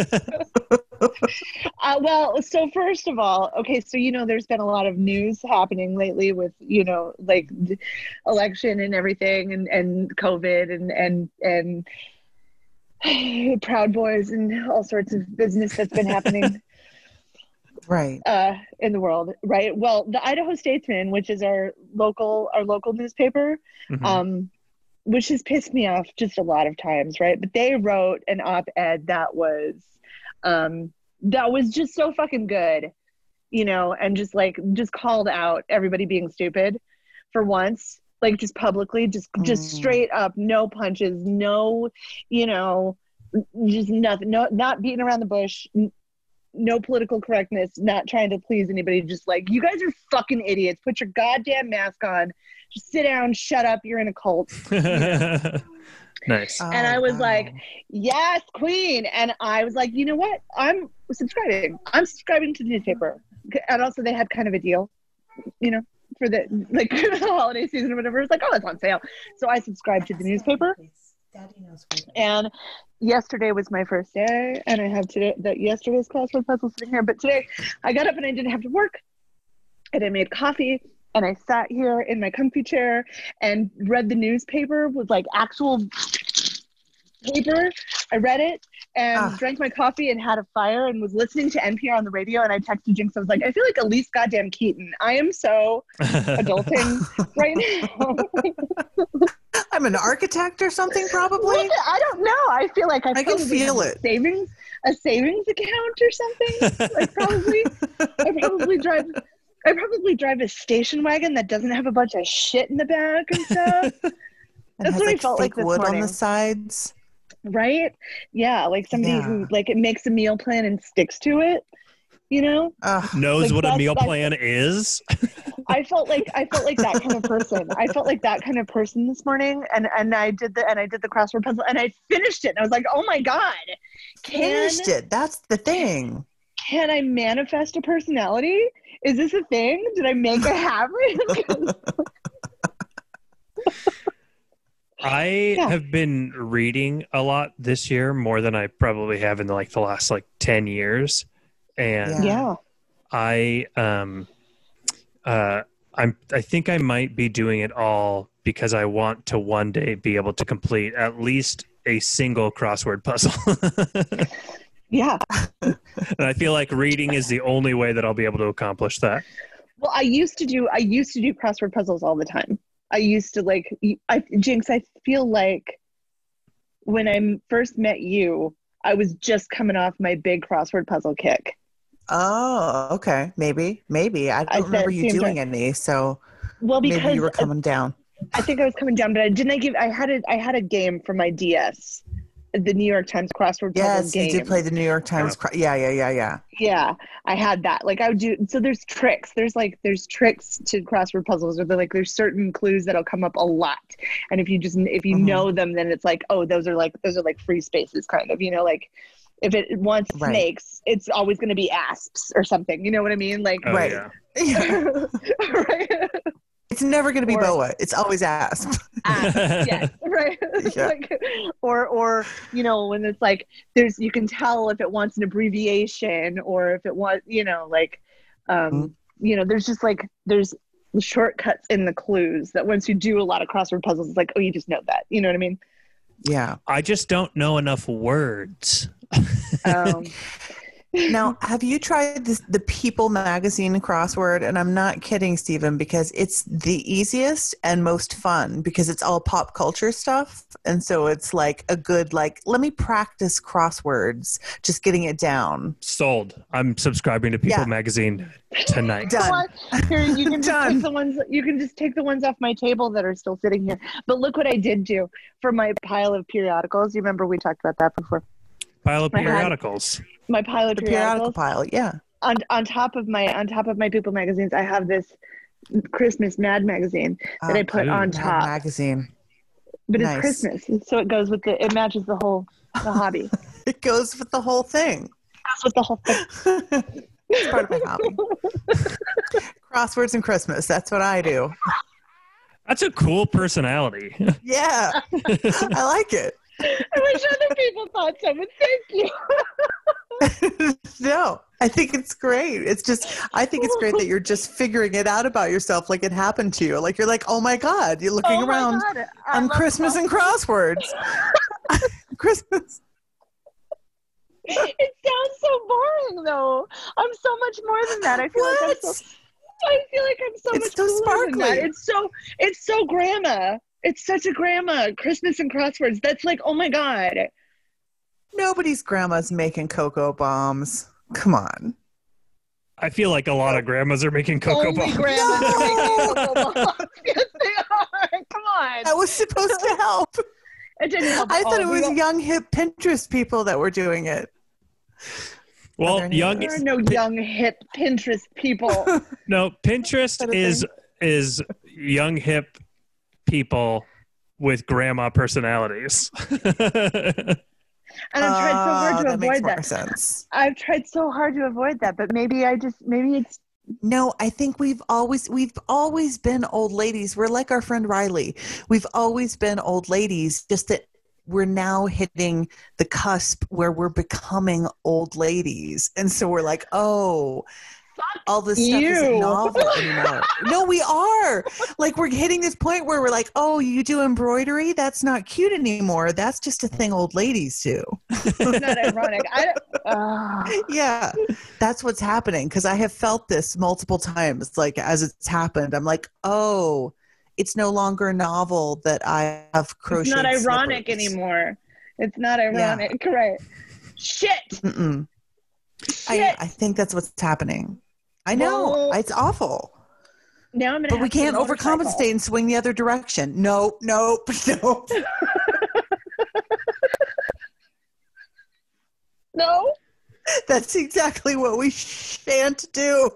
Uh, well, so first of all, okay, so you know, there's been a lot of news happening lately with you know, like election and everything, and and COVID and and and [sighs] Proud Boys and all sorts of business that's been happening [laughs] Right. uh, in the world, right? Well, the Idaho Statesman, which is our local our local newspaper, Mhm. um, which has pissed me off just a lot of times, right? But they wrote an op-ed that was um, that was just so fucking good, you know, and just like just called out everybody being stupid for once, like just publicly, just just Mm. straight up, no punches, no, you know, just nothing, no, not beating around the bush. No political correctness, not trying to please anybody, just like, you guys are fucking idiots. Put your goddamn mask on. Just sit down, shut up. You're in a cult. [laughs] nice. And I Oh, was like, wow. yes, queen. And I was like, you know what? I'm subscribing. I'm subscribing to the newspaper. And also, they had kind of a deal, you know, for the like [laughs] the holiday season or whatever. It's like, oh, it's on sale. So I subscribed to the newspaper. And yesterday was my first day, and I have today that yesterday's crossword puzzle sitting here. But today, I got up and I didn't have to work, and I made coffee, and I sat here in my comfy chair and read the newspaper with like actual paper. I read it and Ah. drank my coffee and had a fire and was listening to NPR on the radio. And I texted Jinx. I was like, I feel like Elyse goddamn Keaton. I am so adulting [laughs] right now. I'm an architect or something, probably. I don't know. I feel like I, I can probably feel a it. Savings, a savings account or something. I probably, I probably drive. I probably drive a station wagon that doesn't have a bunch of shit in the back and stuff. [laughs] And That's has what I like felt like this wood on the sides. Right? Yeah, like somebody Yeah. who like it makes a meal plan and sticks to it. You know, Ugh. Knows Like, what a meal that's- plan is. [laughs] I felt like I felt like that kind of person. I felt like that kind of person this morning, and and I did the and I did the crossword puzzle and I finished it. And I was like, oh my god, can Finished it. That's the thing. can I manifest a personality? Is this a thing? Did I make it happen? [laughs] [laughs] I Yeah. have been reading a lot this year, more than I probably have in like the last like ten years, and Yeah. I um uh I'm I think I might be doing it all because I want to one day be able to complete at least a single crossword puzzle. [laughs] Yeah. and I feel like reading is the only way that I'll be able to accomplish that. Well, I used to do I used to do crossword puzzles all the time. I used to like I Jinx, I feel like when I first met you, I was just coming off my big crossword puzzle kick. Oh, okay. Maybe. Maybe. I I don't remember you doing any, so Well, because maybe you were coming down. I think I was coming down, but I didn't I give I had a I had a game for my DS, the New York Times crossword puzzle Yes, game. you did play the New York Times. cro- Yeah, yeah, yeah, yeah. yeah i had that like i would do so there's tricks there's like there's tricks to crossword puzzles or they're like there's certain clues that'll come up a lot and if you just if you Mhm. know them then it's like oh those are like those are like free spaces kind of you know like if it wants Right. snakes it's always going to be asps or something you know what i mean like Oh, Right. yeah. [laughs] [laughs] right It's never going to be Or- boa. It's always asp. [laughs] asps, yes [laughs] right [laughs] Yeah. like, or or you know when it's like there's you can tell if it wants an abbreviation or if it wants you know like um Mhm. you know there's just like there's shortcuts in the clues that once you do a lot of crossword puzzles it's like oh you just know that you know what i mean Yeah. I just don't know enough words. um Now, [laughs] have you tried this, the People magazine crossword? And I'm not kidding, Stephen, because it's the easiest and most fun because it's all pop culture stuff. And so it's like a good, like, let me practice crosswords, just getting it down. Sold. I'm subscribing to People Yeah. Magazine tonight. Done. Here, you can [laughs] just Done. take the ones you can just take the ones off my table that are still sitting here. But look what I did do for my pile of periodicals. You remember we talked about that before. Pile of My hand- periodicals. My pile of The periodical periodicals. pile. Yeah. On on top of my on top of my People magazines, I have this Christmas Mad magazine that I Um, put ooh, on Mad top. magazine. But it's Christmas, so it goes with the it matches the whole the hobby. [laughs] It goes with the whole thing. Goes with the whole thing. [laughs] it's part of my hobby. [laughs] Crosswords and Christmas. That's what I do. That's a cool personality. Yeah. I like it. I wish other people thought so, but thank you. [laughs] no, I think it's great. It's just, I think it's great that you're just figuring it out about yourself like it happened to you. Like you're like, oh my God, you're looking Oh around on Christmas and crosswords. [laughs] Christmas. it sounds so boring though. I'm so much more than that. I feel like I'm so I feel like I'm so It's much so cooler than that. sparkly. It's so it's so grandma. It's such a grandma. Christmas and crosswords. That's like, oh my god. Nobody's grandma's making cocoa bombs. Come on. I feel like a lot of grandmas are making cocoa Only bombs. grandmas are making cocoa [laughs] bombs. Yes, they are. Come on. That was supposed to help. It didn't help. I thought all. it was don't- young hip Pinterest people that were doing it. Well, Other young There are no young hip Pinterest people. [laughs] no Pinterest is is young hip people with grandma personalities. And I've tried so hard Oh, to that makes avoid more that. sense. I've tried so hard to avoid that, but maybe I just maybe it's No, I think we've always we've always been old ladies. We're like our friend Riley. We've always been old ladies, just that we're now hitting the cusp where we're becoming old ladies. And so we're like, oh, all this stuff you. isn't novel [laughs] anymore. no, we are. Like we're hitting this point where we're like, oh, you do embroidery? That's not cute anymore. That's just a thing old ladies do. not ironic. I Ah. [laughs] yeah that's what's happening because i have felt this multiple times like as it's happened i'm like oh it's no longer novel that i have crocheted. it's not ironic anymore. It's not ironic, [laughs] right? Shit. Mm-mm. I, Shit. I think that's what's happening i know Well, it's awful now I'm gonna. but we have to get can't overcompensate and swing the other direction nope nope [laughs] nope [laughs] No. that's exactly what we shan't do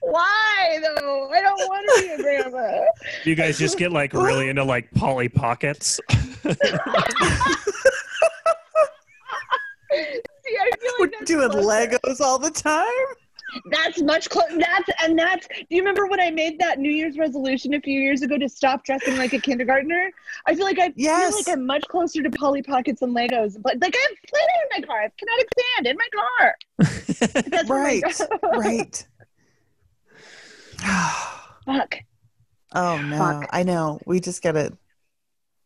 Why though? I don't want to be a grandma. you guys just get like really into like Polly Pockets. [laughs] See, I feel we're doing legos all the time That's much closer. That's and that's. Do you remember when I made that New Year's resolution a few years ago to stop dressing like a kindergartner? I feel like I Yes. feel like I'm much closer to Polly Pockets and Legos. But like I have plenty in my car. I have kinetic sand in my car. [laughs] That's where my- right [laughs] right Fuck. Oh no, Fuck. I know. We just get it.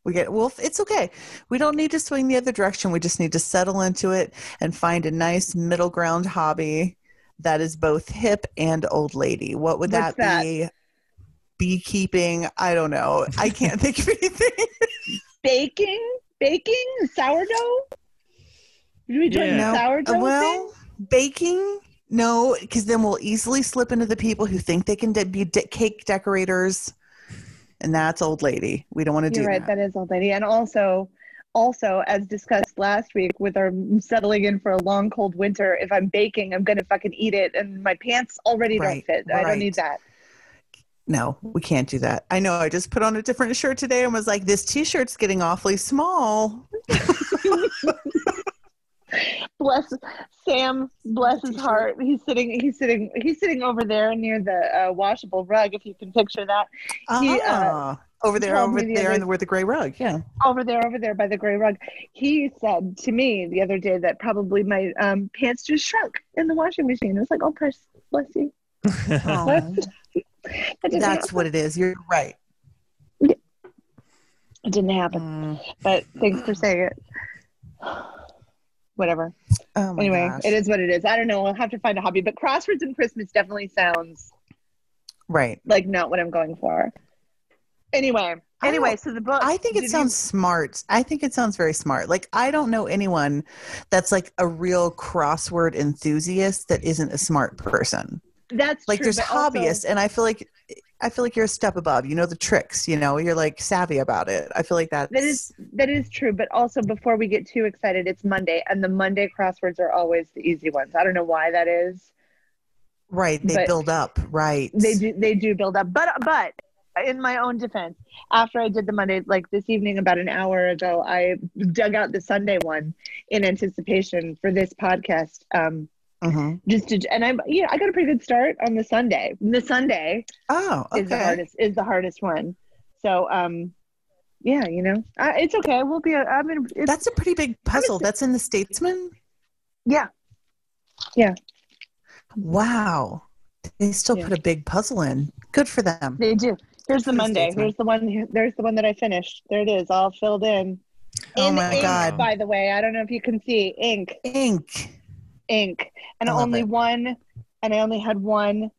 We get well. It's okay. We don't need to swing the other direction. We just need to settle into it and find a nice middle ground hobby that is both hip and old lady. What would What's that, be? Beekeeping? I don't know. I can't think of anything. [laughs] Baking, baking, sourdough. Did we join Yeah. sourdough thing? well, baking. No, because then we'll easily slip into the people who think they can de- be de- cake decorators, and that's old lady. We don't want to do right. that. That is old lady. And also, also as discussed last week with our settling in for a long cold winter, if I'm baking, I'm gonna fucking eat it, and my pants already Right, don't fit. I don't need that. No, we can't do that. I know. I just put on a different shirt today and was like, this t shirt's getting awfully small. [laughs] Bless Sam. Bless his heart. He's sitting. He's sitting. He's sitting over there near the uh, washable rug. If you can picture that, He, uh, Ah, over there, over the there, and where the gray rug. Yeah. over there, over there by the gray rug. He said to me the other day that probably my um, pants just shrunk in the washing machine. I was like, "Oh, bless, [laughs] bless you." That that's happen. what it is. You're right. It didn't happen. Mm. But thanks for saying it. Whatever. Oh my anyway, gosh. it is what it is. I don't know. I'll have to find a hobby. But crosswords and Christmas definitely sounds Right. like not what I'm going for. Anyway, anyway, so the book. I think it did you- sounds smart. I think it sounds very smart. Like I don't know anyone that's like a real crossword enthusiast that isn't a smart person. That's Like true, there's but also- hobbyists, and I feel like I feel like you're a step above. You know the tricks. You know you're like savvy about it. I feel like that. That is that is true, but also before we get too excited, it's Monday, and the Monday crosswords are always the easy ones. I don't know why that is. right. They but- build up. Right. They do they do build up, but but in my own defense, after I did the Monday, like this evening, about an hour ago, I dug out the Sunday one in anticipation for this podcast. Um, Mhm. just to and I'm know I got a pretty good start on the Sunday. The Sunday Oh, is the hardest is the hardest one. So um yeah, you know, I, it's okay. We'll be. I mean, That's a pretty big puzzle. That's in the Statesman. yeah. Yeah. Wow. They still Yeah. put a big puzzle in. Good for them. They do. Here's the Monday. Here's the one. There's the one that I finished. There it is, all filled in. Oh my ink, God. By the way, I don't know if you can see ink, Ink. Ink, and only it. one. And I only had one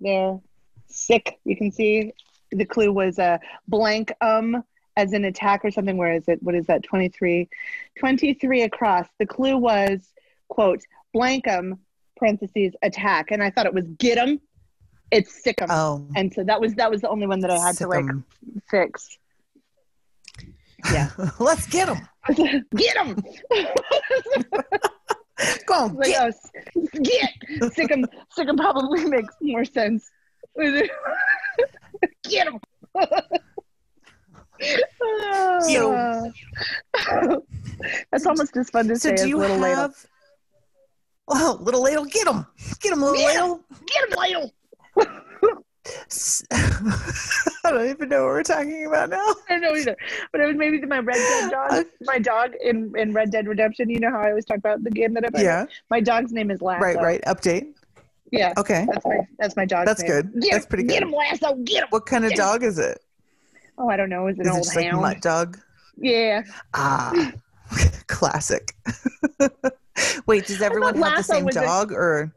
there. Sick. You can see the clue was a blank um as an attack or something. Where is it? What is that? 23, 23 across. The clue was quote blankum parentheses attack, and I thought it was get 'em. It's sick 'em. Oh. and so that was that was the only one that I had to um. like sick 'em. fix. Yeah. [laughs] Let's get them. [laughs] get them. [laughs] [laughs] Go on. like, Get. oh, [laughs] get sick 'em. Sick 'em probably [laughs] makes more sense. get them. So- That's almost as fun to So say do as you little ladle. have? Oh, little ladle, get them. Get them, little Get 'em. ladle. Get him, ladle. [laughs] I don't even know what we're talking about now. I don't know either. But it was maybe my Red Dead dog. My dog in, in Red Dead Redemption. You know how I always talk about the game that I play? Yeah. My dog's name is Lasso. Right, right. Update. Yeah. Okay. That's my that's my dog's That's name. good. Get That's him, pretty good. Get him, Lasso. Get him. What kind of dog is it? Oh, I don't know. Is it an Is it old just like mutt dog? Yeah. Ah, [laughs] classic. [laughs] Wait, does everyone have the same was a- dog, or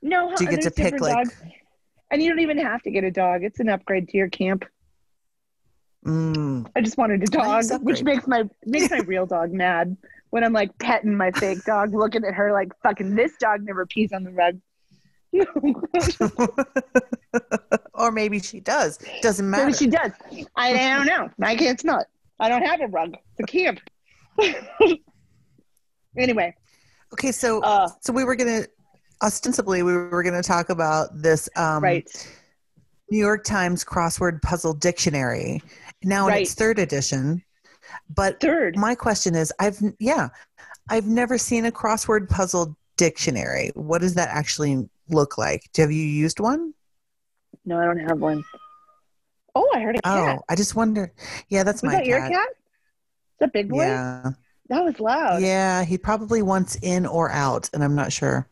No, How, do you get to pick like? dogs. And you don't even have to get a dog. It's an upgrade to your camp. Mm, I just wanted a dog, Nice which makes my makes my real dog mad when I'm like petting my fake dog, looking at her like fucking this dog never pees on the rug. [laughs] or maybe she does. Doesn't matter. Maybe she does. I, I don't know. I can't smell it. I don't have a rug. It's a camp. [laughs] anyway, okay, so uh, so we were gonna ostensibly we were gonna talk about this um, right. New York Times crossword puzzle dictionary now in its third edition. But Third. my question is, I've yeah, I've never seen a crossword puzzle dictionary. What does that actually look like? Have you used one? No, I don't have one. Oh, I heard a cat. Oh, I just wonder. Yeah, that's Was my that your cat? Is that a big boy? Yeah, That was loud. yeah. He probably wants in or out, and I'm not sure.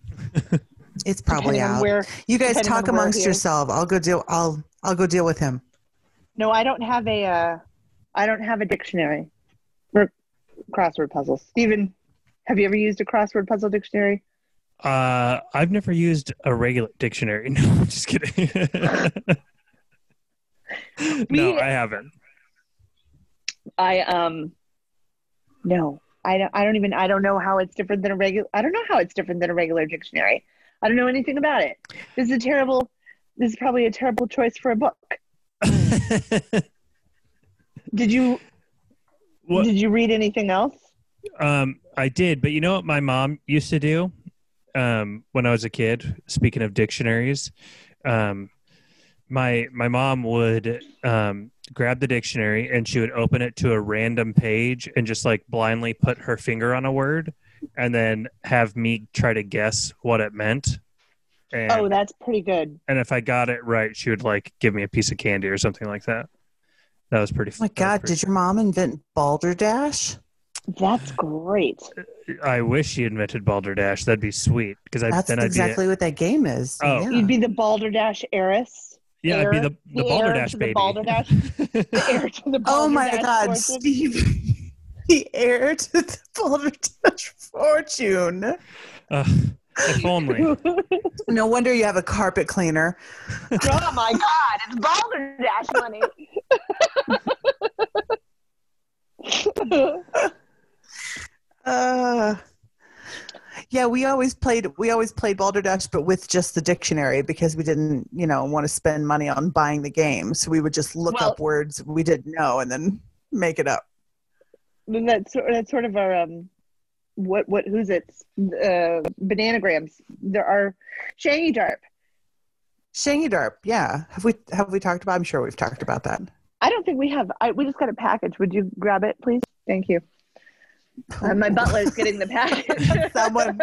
It's probably out. where- you guys talk amongst he is. yourself. I'll go deal. I'll I'll go deal with him. No, I don't have a. Uh, I don't have a dictionary for crossword puzzles. Stephen, have you ever used a crossword puzzle dictionary? Uh, I've never used a regular dictionary. [laughs] No, I'm just kidding. [laughs] no, I haven't. I um. No, I don't. I don't even. I don't know how it's different than a regular. I don't know how it's different than a regular dictionary. I don't know anything about it. This is a terrible. This is probably a terrible choice for a book. [laughs] Did you? What- Did you read anything else? Um, I did, but you know what my mom used to do um, when I was a kid. Speaking of dictionaries, um, my my mom would um, grab the dictionary and she would open it to a random page and just like blindly put her finger on a word, and then have me try to guess what it meant. And, Oh, that's pretty good. and if I got it right, she would like give me a piece of candy or something like that. That was pretty. Oh my God! Did your mom invent Balderdash? That's great. Uh, I wish she invented Balderdash. That'd be sweet because I That's then I'd exactly what that game is. Oh. yeah. You'd be the balderdash heiress. Be yeah, I'd be the the, the Balderdash to the baby. balderdash. [laughs] The heir to the oh my God, fortune. Steve! [laughs] the heir to the Balderdash fortune. Ugh, if only. No wonder you have a carpet cleaner. oh my God, it's balderdash money. Yeah, we always played. We always played Balderdash, but with just the dictionary because we didn't, you know, want to spend money on buying the game. So we would just look Well- up words we didn't know and then make it up. Then that's sort- that's sort of our um, what what who's it? Uh, bananagrams. There are Shangy Darp. Shangy Darp, yeah. Have we have we talked about? I'm sure we've talked about that. I don't think we have. I, we just got a package. Would you grab it, please? Thank you. Uh, my butler is getting the package. [laughs] Someone-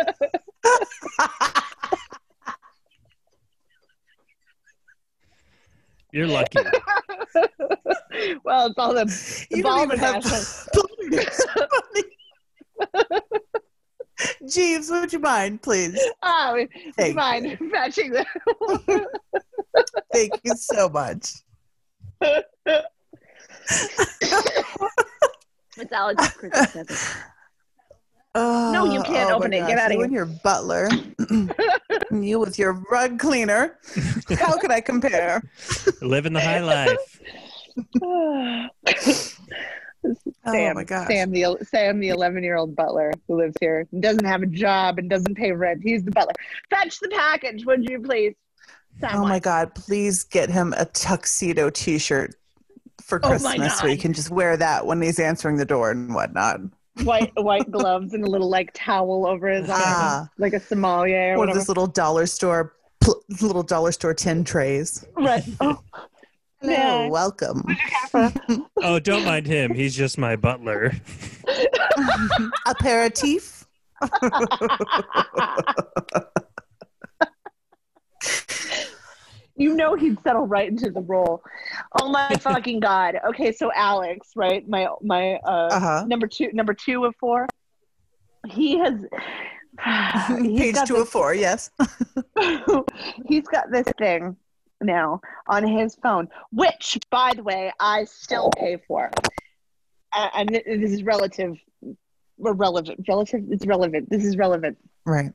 You're lucky. [laughs] well, it's all the, the You don't even have balderdash. [laughs] Jeeves, would you mind, please? Ah, would you Thank mind matching the Thank you so much. It's Alex's Christmas present. Oh, No, you can't oh open my it. Get gosh, outta you here. and your butler. [laughs] you with your rug cleaner. How could I compare? Living the high life. [sighs] Oh Sam, my gosh. Sam, the Sam, the eleven-year-old butler who lives here, and doesn't have a job and doesn't pay rent. He's the butler. Fetch the package, would you please? Oh my God! Please get him a tuxedo T-shirt for Oh Christmas, so he can just wear that when he's answering the door and whatnot. White [laughs] white gloves and a little like towel over his arm, Ah. like a sommelier or One of whatever. those little dollar store, pl- little dollar store tin trays. Right. [laughs] Oh, Hello, Yeah. welcome. [laughs] Oh, don't mind him. He's just my butler. Aperitif. You know he'd settle right into the role. Oh my [laughs] fucking god. Okay, so Alex, right? My my uh, Uh huh. number two number two of four. He has [sighs] [laughs] he's Page got two of four. Yes. [laughs] he's got this thing now on his phone, which, by the way, I still pay for. Uh, and this is relative, relevant. Relative. It's relevant. This is relevant. Right.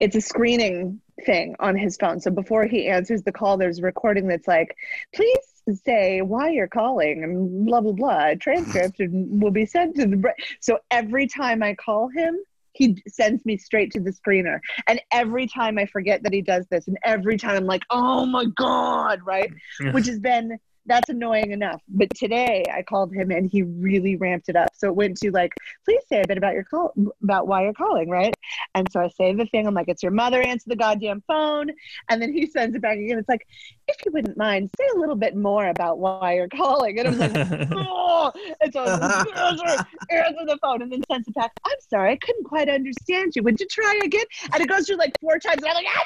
It's a screening thing on his phone. So before he answers the call, there's a recording that's like, "Please say why you're calling and blah blah blah." A transcript and will be sent to the. Bra-. So every time I call him. He sends me straight to the screener. And every time I forget that he does this, and every time I'm like, oh my God, right? Which has been, that's annoying enough. But today I called him and he really ramped it up. So it went to like, please say a bit about your call, about why you're calling, right? And so I say the thing, I'm like, it's your mother, answer the goddamn phone. And then he [laughs] sends it back again. It's like, if you wouldn't mind, say a little bit more about why you're calling. And I'm like, [laughs] oh, and so I was like, answer, answer the phone and then sends it back. I'm sorry, I couldn't quite understand you. Would you try again? And it goes through like four times. And I'm like, I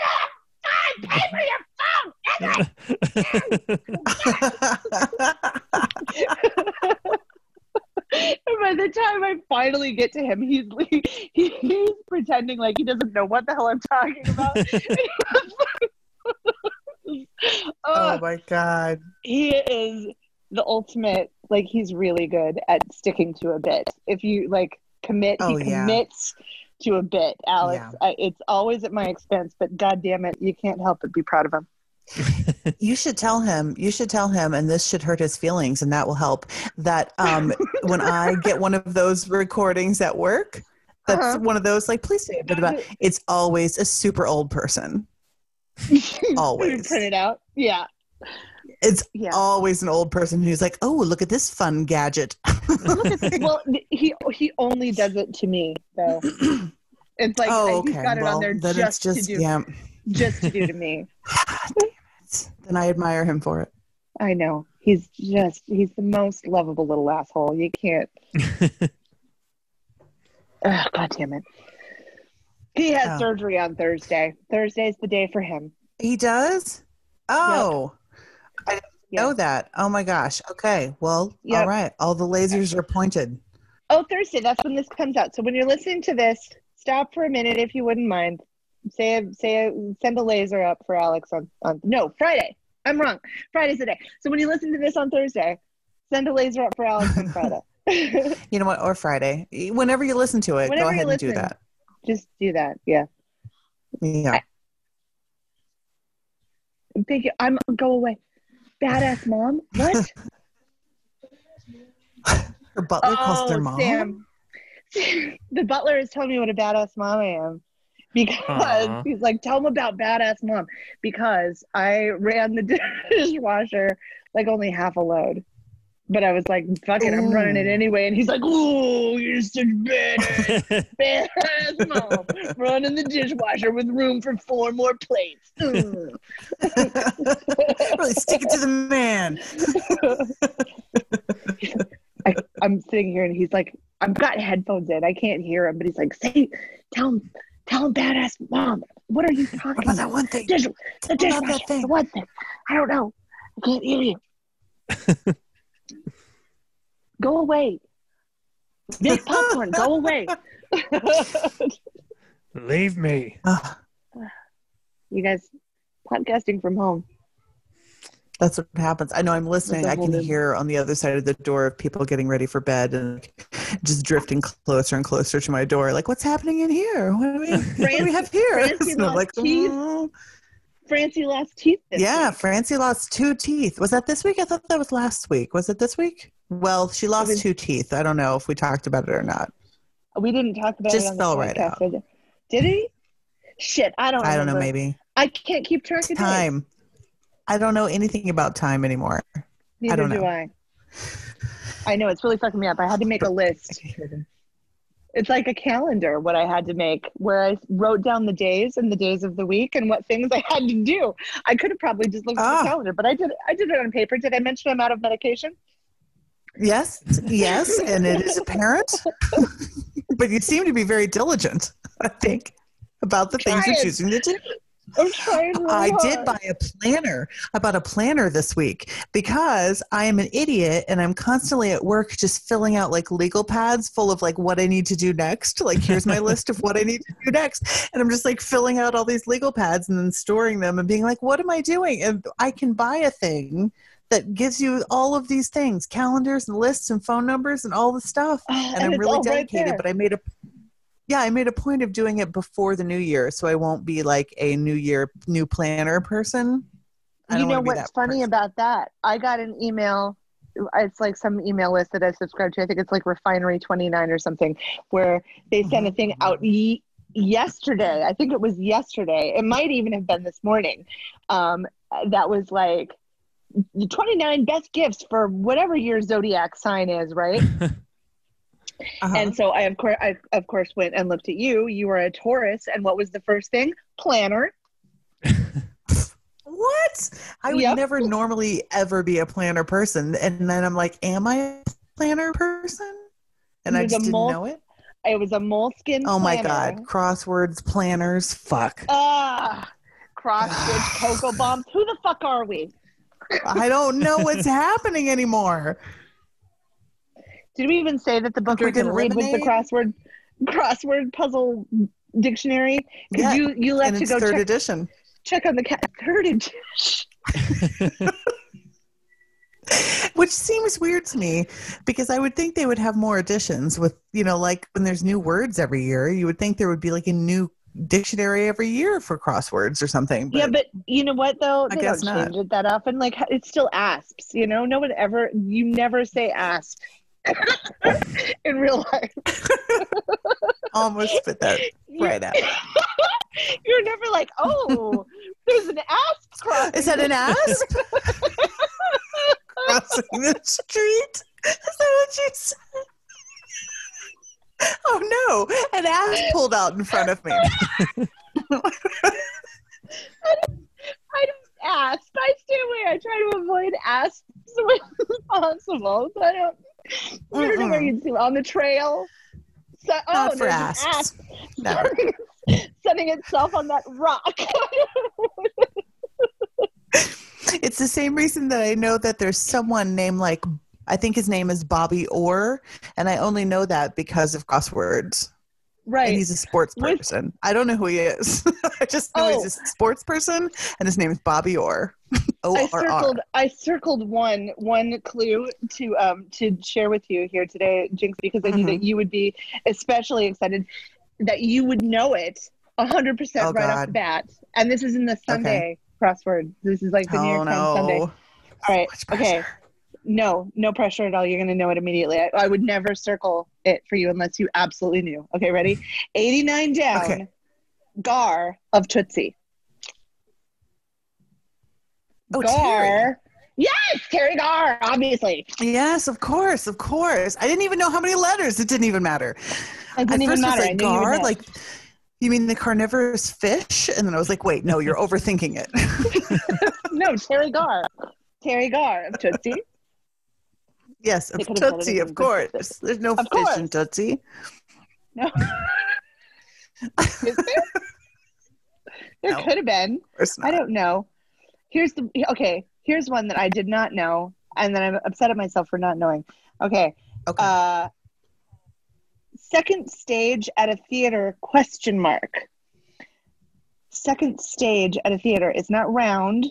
don't have time. Pay for your phone. [laughs] And by the time I finally get to him, he's he's pretending like he doesn't know what the hell I'm talking about. oh [laughs] [laughs] oh, my God. he is the ultimate. Like he's really good at sticking to a bit. If you like commit, Oh, he yeah. Commits to a bit. Alex, Yeah. I, it's always at my expense, but god damn it, you can't help but be proud of him. [laughs] You should tell him. You should tell him, and this should hurt his feelings, and that will help. That um, [laughs] when I get one of those recordings at work, that's Uh-huh. one of those like, please say a bit about. It's always a super old person. [laughs] Always. print it out. Yeah, It's yeah. always an old person who's like, oh, look at this fun gadget. [laughs] well, he he only does it to me though. [clears throat] It's like oh, he's okay. got it well, on there then just, just to do yeah. just to do to [laughs] me. Ah, then I admire him for it. I know he's just he's the most lovable little asshole. You can't. [laughs] Ugh, God damn it. He has Oh. surgery on Thursday. Thursday's the day for him. He does. Oh, I didn't Yeah. know that. Oh my gosh. Okay. Well, Yep. all right. All the lasers are pointed. Oh, Thursday. That's when this comes out. So when you're listening to this, stop for a minute if you wouldn't mind. Say a, say a, send a laser up for Alex on, on no Friday. I'm wrong. Friday's the day. So when you listen to this on Thursday, send a laser up for Alex on Friday. [laughs] You know what? Or Friday. Whenever you listen to it, Whenever go ahead and do that. Just do that. Yeah. Yeah. Thank you. I'm go away. Badass mom. What? [laughs] Her butler calls their oh, mom. Oh, Sam. the butler is telling me what a badass mom I am. Because Aw. he's like, tell him about badass mom. Because I ran the [laughs] dishwasher like only half a load. But I was like, fuck it, I'm running it anyway. And he's like, ooh, you're such a badass, [laughs] badass mom. Running the dishwasher with room for four more plates. [laughs] Really stick it to the man. [laughs] I, I'm sitting here and he's like, I've got headphones in. I can't hear him, but he's like, say, tell him, tell him, badass mom. What are you talking about about? that one thing? Dish, the about that dishwasher. thing? The one thing. I don't know. I can't hear you. Go away. Big popcorn, go away. [laughs] Leave me. [sighs] You guys, podcasting from home. that's what happens. I know I'm listening. That's a I whole can new- hear on the other side of the door of people getting ready for bed and just drifting closer and closer to my door. Like, what's happening in here? What do we, what do we have here? [laughs] Francie And lost like, teeth. "Mm." Francie lost teeth. This yeah, week. Francie lost two teeth. Was that this week? I thought that was last week. Was it this week? Well, she lost was- two teeth. I don't know if we talked about it or not. We didn't talk about Just it the fell right out. did- he? Shit, I don't. I don't know. Maybe I can't keep track of days. time. I don't know anything about time anymore. Neither don't do know. I. I know it's really fucking me up. I had to make a list. It's like a calendar. What I had to make, where I wrote down the days and the days of the week and what things I had to do. I could have probably just looked at Ah. the calendar, but I did. I did it on paper. Did I mention I'm out of medication? Yes, yes, and it is apparent. [laughs] but you seem to be very diligent. I think about the things you're choosing to do. I'm trying. Really I did buy a planner. I bought a planner this week because I am an idiot and I'm constantly at work just filling out like legal pads full of like what I need to do next. Like, here's my list of what I need to do next. And I'm just like filling out all these legal pads and then storing them and being like, what am I doing? And I can buy a thing that gives you all of these things calendars and lists and phone numbers and all the stuff. [sighs] Ah, And, I'm really dedicated, there. but I made a yeah, I made a point of doing it before the new year, so I won't be like a new year new planner person. I you know what's funny person. about that? I got an email. It's like some email list that I subscribe to. I think it's like Refinery 29 or something, where they sent a thing out ye- yesterday. I think it was yesterday. It might even have been this morning. Um, that was like the 29 best gifts for whatever your zodiac sign is, right? [laughs] Uh-huh. And so I of course I of course went and looked at you. You were a Taurus, and what was the first thing? Planner. [laughs] what? I would Yep. never normally ever be a planner person, and then I'm like, am I a planner person? And I You're just didn't mole- know it. It was a Moleskine. Oh my planner. god, crosswords, planners, fuck. Ah, cross stitch cocoa bombs. Who the fuck are we? I don't know what's happening anymore. Did we even say that the book we didn't read was the crossword crossword puzzle dictionary? Because Yeah, you you left to go third check, edition. check on the cat third edition. [laughs] Which seems weird to me because I would think they would have more editions with, you know, like when there's new words every year, you would think there would be like a new dictionary every year for crosswords or something. yeah, but you know what though? I guess don't not. change it that often. Like it's still asps. You know, no one ever. You never say asp [laughs] in real life. [laughs] almost spit that [laughs] right out. You're never like, oh, there's an asp crossing. Is that an asp crossing the street? Is that what you said? [laughs] Oh no, an ass pulled out in front of me. [laughs] I don't asp. I stay away. I try to avoid asps when [laughs] possible. So I don't. I don't know where you'd see on the trail. So, oh, Not for there's an asp Never. setting itself on that rock. It's the same reason that I know that there's someone named like I think his name is Bobby Orr, and I only know that because of crosswords. Right. And he's a sports person. I don't know who he is. [laughs] I just know Oh. he's a sports person, and his name is Bobby Orr. [laughs] O I circled. I circled one one clue to um to share with you here today, Jinx, because I knew Mhm. that you would be especially excited that you would know it hundred percent Oh, right off the bat. And this is in the Sunday crossword. This is like the New Oh York Times Sunday. no! All right. Much Okay. No, no pressure at all. You're gonna know it immediately. I, I would never circle it for you unless you absolutely knew. Okay, ready? [laughs] 89 down. Okay. Garr of Tootsie. Oh, Garr. Teri. Yes, Teri Garr, obviously. Yes, of course, of course. I didn't even know how many letters. It didn't even matter. It didn't At even matter. Was knew like, gar, like, you mean the carnivorous fish? And then I was like, wait, no, you're overthinking it. [laughs] no, Teri Garr. Teri Garr of Tootsie. [laughs] yes, of could have said Tootsie, of course. [laughs] There's no Of fish course. in Tootsie. No. Is there? [laughs] There No. could have been. I don't know. Here's the okay. Here's one that I did not know. and then I'm upset at myself for not knowing. Okay. Okay. Uh, second stage at a theater? Question mark. Second stage at a theater is not round.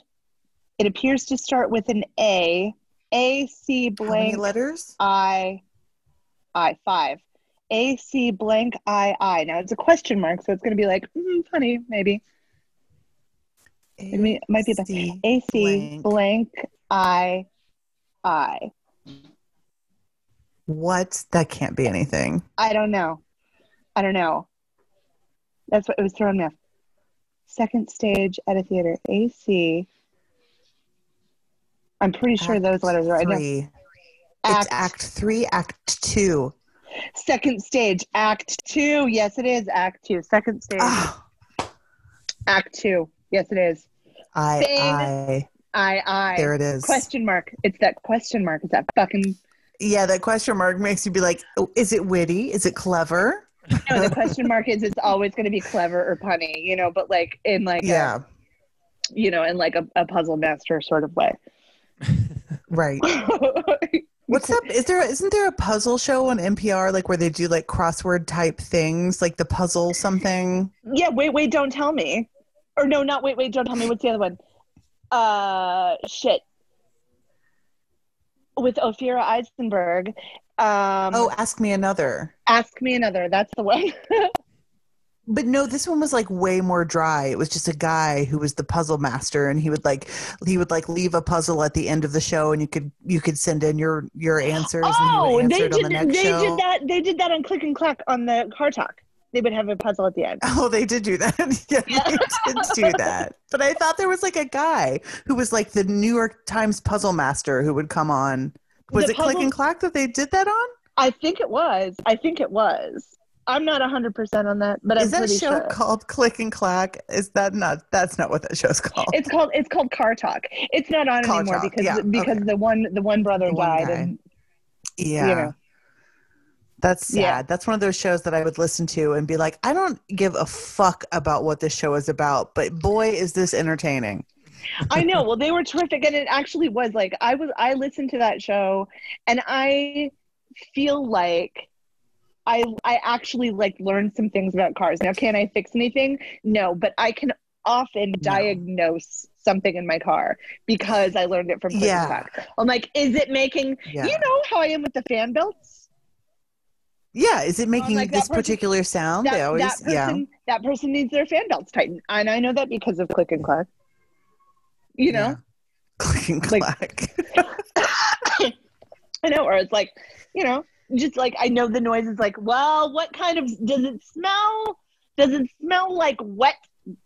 It appears to start with an A. A C blank letters? I I five. A C blank I I. Now it's a question mark, so it's going to be like mm, funny maybe. It may- might be the AC A C blank. blank I I. What? That can't be anything. I don't know. I don't know. That's what it was throwing me off. Second stage at a theater. A C. I'm pretty sure those letters are. Three. Act, It's Act Three, Act Two. second stage, Act Two. Yes, it is Act Two. Second stage, Ah, Act Two. Yes, it is. I. I. I I. There it is. Question mark. It's that question mark. It's that fucking. Yeah, that question mark makes you be like, oh, is it witty? Is it clever? No, the [laughs] question mark is it's always going to be clever or punny, you know, but like in like a- Yeah, you know, in like a, a puzzle master sort of way. Right. [laughs] What's up? Is there isn't there a puzzle show on NPR like where they do like crossword type things, like the puzzle something? Yeah, wait, wait, don't tell me. Or no, not wait, wait, don't tell me. What's the other one? Uh, shit. With Ophira Eisenberg. Um, oh, ask me another. ask me another. That's the one. [laughs] But no, this one was like way more dry. It was just a guy who was the puzzle master, and he would like he would like leave a puzzle at the end of the show, and you could you could send in your your answers, oh, and he oh, they did. the They show. did that. They did that on Click and Clack on the Car Talk. They would have a puzzle at the end. Oh, they did do that. yeah, [laughs] Yeah. they did do that. But I thought there was like a guy who was like the New York Times puzzle master who would come on. Was The it Click and Clack that they did that on? I think it was. I think it was. I'm not 100% on that, but I'm Is that pretty show sure. called Click and Clack? Is that not? That's not what that show's called. It's called it's called Car Talk. It's not on Car anymore Talk, because yeah, because okay. the one the one brother The died guy. and yeah. you know. That's sad. Yeah. That's one of those shows that I would listen to and be like, I don't give a fuck about what this show is about, but boy, is this entertaining. I know. [laughs] Well, they were terrific, and it actually was like I was. I listened to that show, and I feel like I I actually like learned some things about cars. Now, can I fix anything? No, but I can often diagnose something in my car because I learned it from Click and Yeah. Clack. I'm like, is it making? Yeah. You know how I am with the fan belts. yeah. Is it making like this person- particular sound? That, they always, that person, yeah. that person needs their fan belts tightened, and I know that because of Click and Clack. You know. Yeah. Click and Like- clack. [laughs] I know, or it's like, you know, just like I know the noise is like, well, what kind of does it smell? Does it smell like wet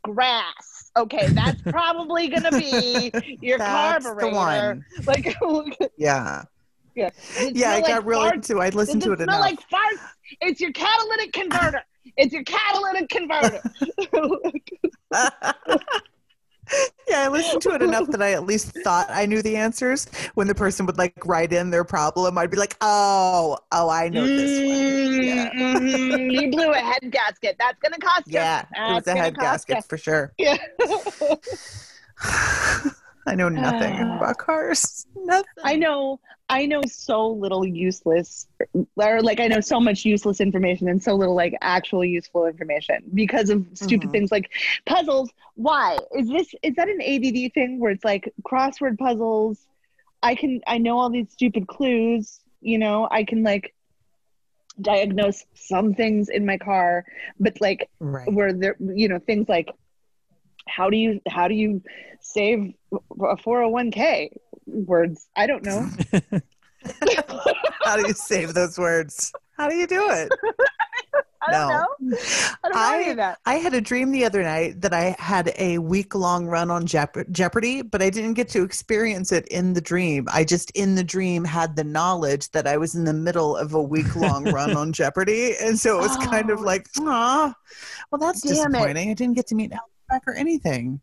grass? Okay, that's [laughs] probably gonna be your That's carburetor. one. Like, [laughs] Yeah. yeah, it Yeah, I got like really farts? into I listened it to it smell enough. like farts? It's your catalytic converter. It's your catalytic converter. [laughs] yeah, I listened to it enough that I at least thought I knew the answers. When the person would like write in their problem, I'd be like, "Oh, oh, I know this one." Yeah, mm, you blew a head gasket. That's gonna cost you. yeah, it was That's a head gasket for sure. Yeah. [laughs] [laughs] I know nothing Ah. about cars. [laughs] Nothing. I know I know so little useless or like I know so much useless information and so little like actual useful information because of stupid Mhm. things like puzzles. Why? Is this is that an ADD thing where it's like crossword puzzles? I can I know all these stupid clues, you know, I can like diagnose some things in my car, but like Right. where there you know things like how do you how do you save a 401k words i don't know [laughs] How do you save those words? How do you do it? [laughs] i don't No. know i don't know any of that I had a dream the other night that I had a week long run on Jeop- Jeopardy, but I didn't get to experience it in the dream. I just in the dream had the knowledge that I was in the middle of a week long [laughs] run on Jeopardy. And so it was kind of Oh. [gasps] like, ah, well, that's Damn it. disappointing. I didn't get to meet Trebek or anything.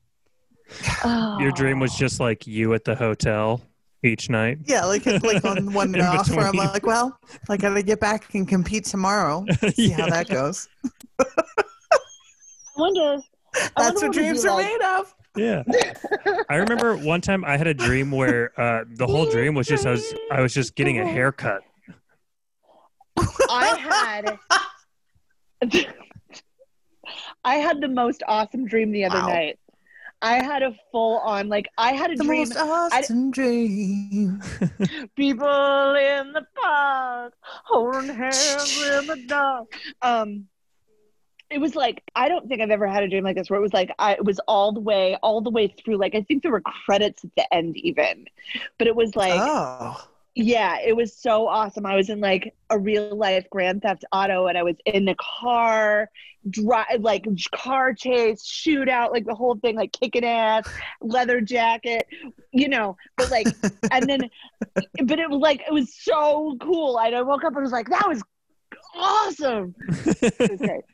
[sighs] Your dream was just like you at the hotel each night. Yeah, like it's like on [laughs] one In and off where I'm like, well, like I gotta get back and compete tomorrow. [laughs] See how that goes. i wonder I That's wonder what dreams are like- made of. Yeah. I remember one time I had a dream where uh, the whole dream was just I was I was just getting a haircut. I had [laughs] I had the most awesome dream the other Wow. night. I had a full on like I had a dream. the dream most awesome dream. [laughs] people in the park holding hands in the dark. Um it was like I don't think I've ever had a dream like this where it was like I it was all the way all the way through like I think there were credits at the end even. But it was like oh. Yeah, it was so awesome. I was in like a real life Grand Theft Auto, and I was in the car, drive like car chase, shootout, like the whole thing, like kicking ass, leather jacket, you know. But like, and then, [laughs] but it was like it was so cool. And I woke up and was like, that was awesome. [laughs] Oh, it was great.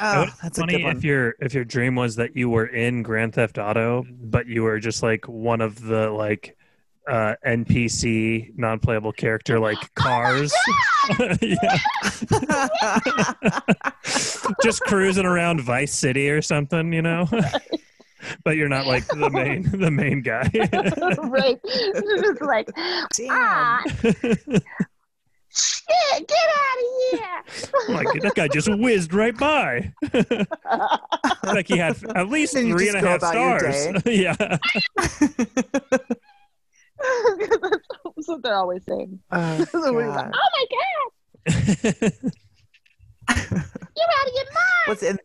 Oh, It's that's a funny good one. if your if your dream was that you were in Grand Theft Auto, but you were just like one of the like uh, NPC non-playable character like cars. yeah. [laughs] just cruising around Vice City or something, you know. [laughs] but you're not like the main the main guy. [laughs] right? It's like, Damn. ah, shit, get out of here. like that guy just whizzed right by. like he had at least Then you three just and a go half about your stars. yeah. What they're always saying. Oh, [laughs] So like, oh my god, [laughs] you're out of your mind. What's in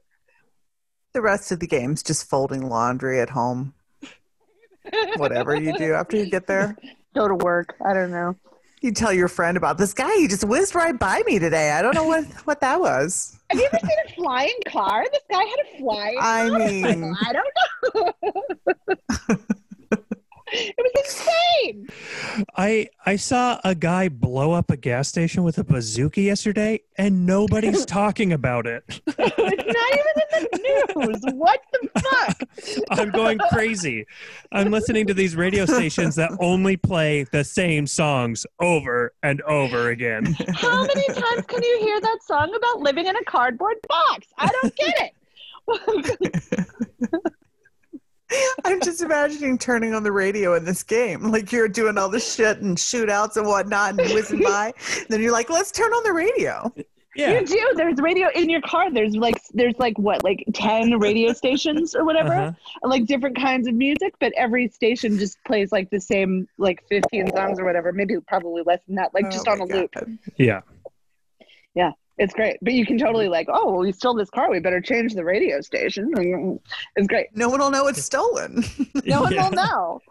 the rest of the games? Just folding laundry at home. Whatever you do after you get there. Go to work. I don't know. You tell your friend about this guy. He just whizzed right by me today. I don't know what [laughs] what that was. Have you ever seen a flying car? This guy had a flying I car. mean, I don't know. It was insane. I I saw a guy blow up a gas station with a bazooka yesterday, and nobody's [laughs] talking about it. It's not even in the news. What the fuck? I'm going crazy. I'm listening to these radio stations that only play the same songs over and over again. How many times can you hear that song about living in a cardboard box? I don't get it. [laughs] I'm just imagining turning on the radio in this game. Like you're doing all the shit and shootouts and whatnot and whizzing by. Then you're like, let's turn on the radio. Yeah. You do. There's radio in your car. There's like there's like what like ten radio stations or whatever, Uh-huh. like different kinds of music. But every station just plays like the same like fifteen songs or whatever. Maybe probably less than that. Like just Oh on a my loop. Yeah. Yeah. It's great. But you can totally like, oh, well, we stole this car. We better change the radio station. [laughs] It's great. No one will know it's stolen. [laughs] No one Yeah. will know.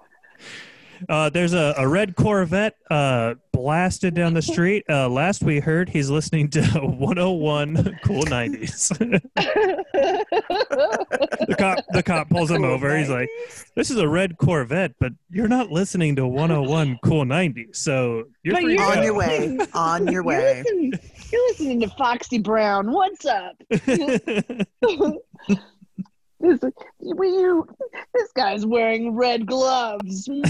Uh, there's a, a red Corvette uh, blasted down the street. Uh, last we heard, he's listening to [laughs] 101 Cool 90s. the cop the cop pulls him Cool over. He's like, "This is a red Corvette, but you're not listening to 101 Cool 90s, so you're But free to you're- on go." your way. On your You're way. listening, you're listening to Foxy Brown. What's up? [laughs] [laughs] This, will you, this guy's wearing red gloves. Mm,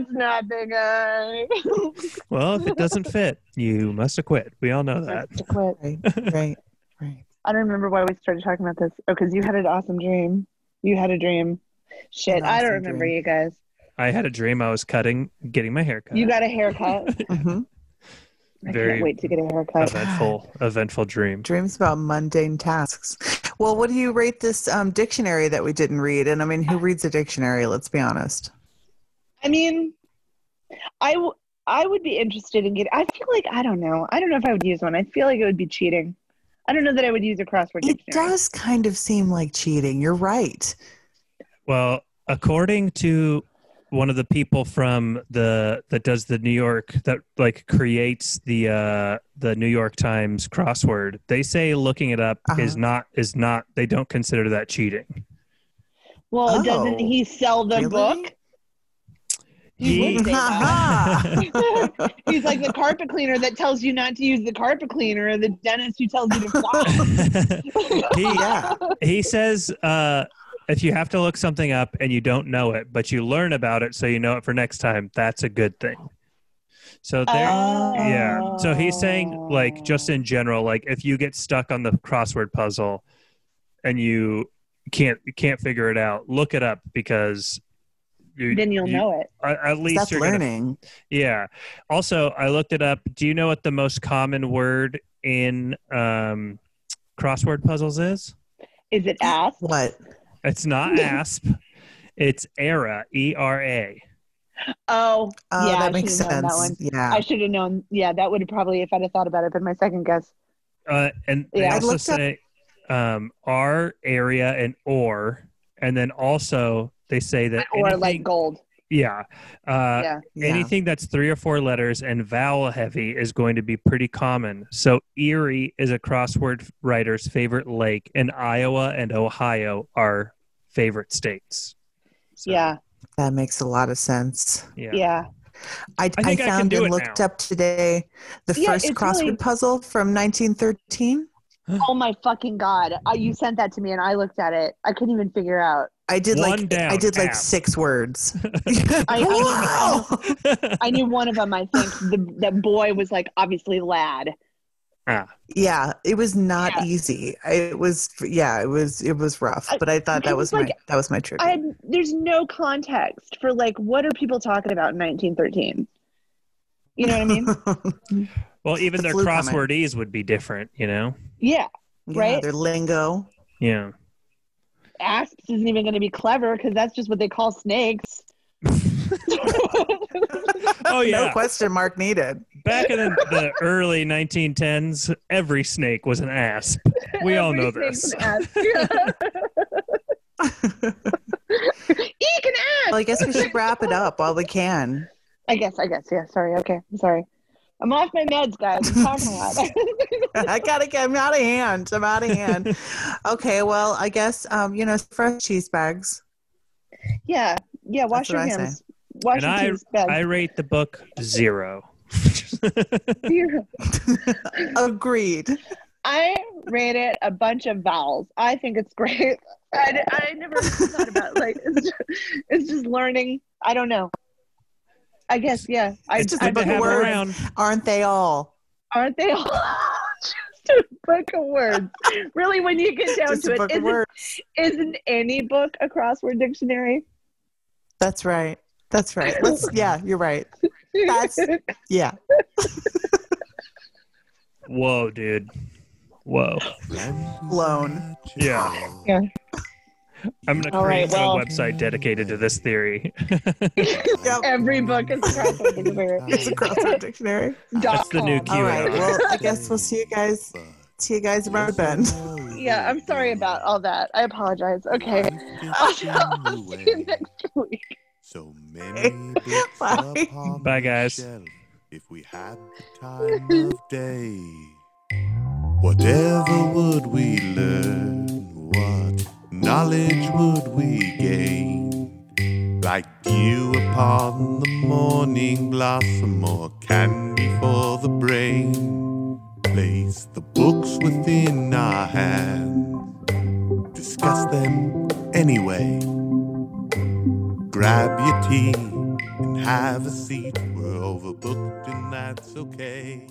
it's not the guy. [laughs] well, if it doesn't fit, you must have quit. We all know that. To quit. Right, right, right. I don't remember why we started talking about this. Oh, because you had an awesome dream. You had a dream. Shit, An I don't remember dream. you guys. I had a dream I was cutting, getting my hair cut. You got a haircut. [laughs] hmm I Very can't wait to get a haircut. eventful, eventful dream. Dreams about mundane tasks. Well, what do you rate this um, dictionary that we didn't read? And I mean, who reads a dictionary? Let's be honest. I mean, I, w- I would be interested in getting. I feel like I don't know. I don't know if I would use one. I feel like it would be cheating. I don't know that I would use a crossword It dictionary. does kind of seem like cheating. You're right. Well, according to one of the people from the that does the New York that like creates the uh the New York Times crossword, they say looking it up is Uh-huh. not is not they don't consider that cheating. Well, Oh, doesn't he sell the really? book? He, would say Ha-ha. [laughs] He's like the carpet cleaner that tells you not to use the carpet cleaner, or the dentist who tells you to floss. [laughs] he yeah. he says uh if you have to look something up and you don't know it, but you learn about it so you know it for next time, that's a good thing. So there Yeah. So he's saying, like, just in general, like, if you get stuck on the crossword puzzle and you can't can't figure it out, look it up because you, then you'll you- know it. At, at least That's you're gonna learning. Yeah. Also, I looked it up. Do you know what the most common word in um, crossword puzzles is? Is it ass? What? It's not ASP. It's ERA. E R A. Oh, Oh, yeah, I that makes should've that sense. one. Yeah. I should have known. Yeah, that would have probably, if I'd have thought about it, been my second guess. Uh, and they Yeah. I also looked up- say um, R area and or, and then also they say that Or anything, like gold. Yeah, uh, yeah. yeah. anything that's three or four letters and vowel heavy is going to be pretty common. So Erie is a crossword writer's favorite lake, and Iowa and Ohio are favorite states. So, yeah. That makes a lot of sense. yeah, Yeah. I, I, I found do and looked now. up today the Yeah, first crossword really- puzzle from 1913. Oh my fucking god! Uh, you sent that to me, and I looked at it. I couldn't even figure out. I did One like down, I did like app. six words. [laughs] I- wow! I knew one of them. I think the that boy was like obviously lad. yeah, it was not Yeah. easy. It was yeah, it was it was rough. But I thought that because, was like, my that was my trivia. I had, there's no context for like what are people talking about in 1913. You know what I mean? [laughs] well, even The their flu coming. crosswordese would be different, you know? Yeah. yeah, right? Their lingo. Yeah. Asps isn't even going to be clever because that's just what they call snakes. [laughs] Oh yeah. No question mark needed. Back in the, the early 1910s, every snake was an asp. We all know this. snake's an asp. [laughs] Eek an asp! Well, I guess we should wrap it up while we can. I guess, I guess, yeah. Sorry, okay, I'm sorry. I'm off my meds, guys. I'm talking a lot. [laughs] I gotta get. I'm out of hand. I'm out of hand. Okay, well, I guess um, you know, fresh cheese bags. yeah, yeah. Wash That's your hands. Wash And your I, cheese bag. I rate the book zero. [laughs] Agreed. I rate it a bunch of vowels. I think it's great. I, I never thought about like [laughs] it's just, it's just learning. I don't know. I guess yeah. I, it's just I a book of words. around. Aren't they all? aren't they all [laughs] just a book of words? Really, when you get down Just to a it, book of isn't, words. isn't any book a crossword dictionary? That's right. That's right. Let's. [laughs] Yeah, you're right. That's- Yeah. Whoa, dude. Whoa. Blown. Yeah. Yeah. I'm going to create right, well- a website dedicated to this theory. [laughs] Yep. Every book is a crossword dictionary. [laughs] It's a crossword dictionary. That's the new com. Q right. Well, I guess we'll see you guys. See you guys around the bend. [laughs] Yeah, I'm sorry about all that. I apologize. Okay. I'll, I'll see you next week. So many Bye. Bye, guys. If we had the time of day, whatever would we learn? What knowledge would we gain? Like dew upon the morning blossom, or candy for the brain. Place the books within our hands, discuss them anyway. Grab your tea and have a seat. We're overbooked and that's okay.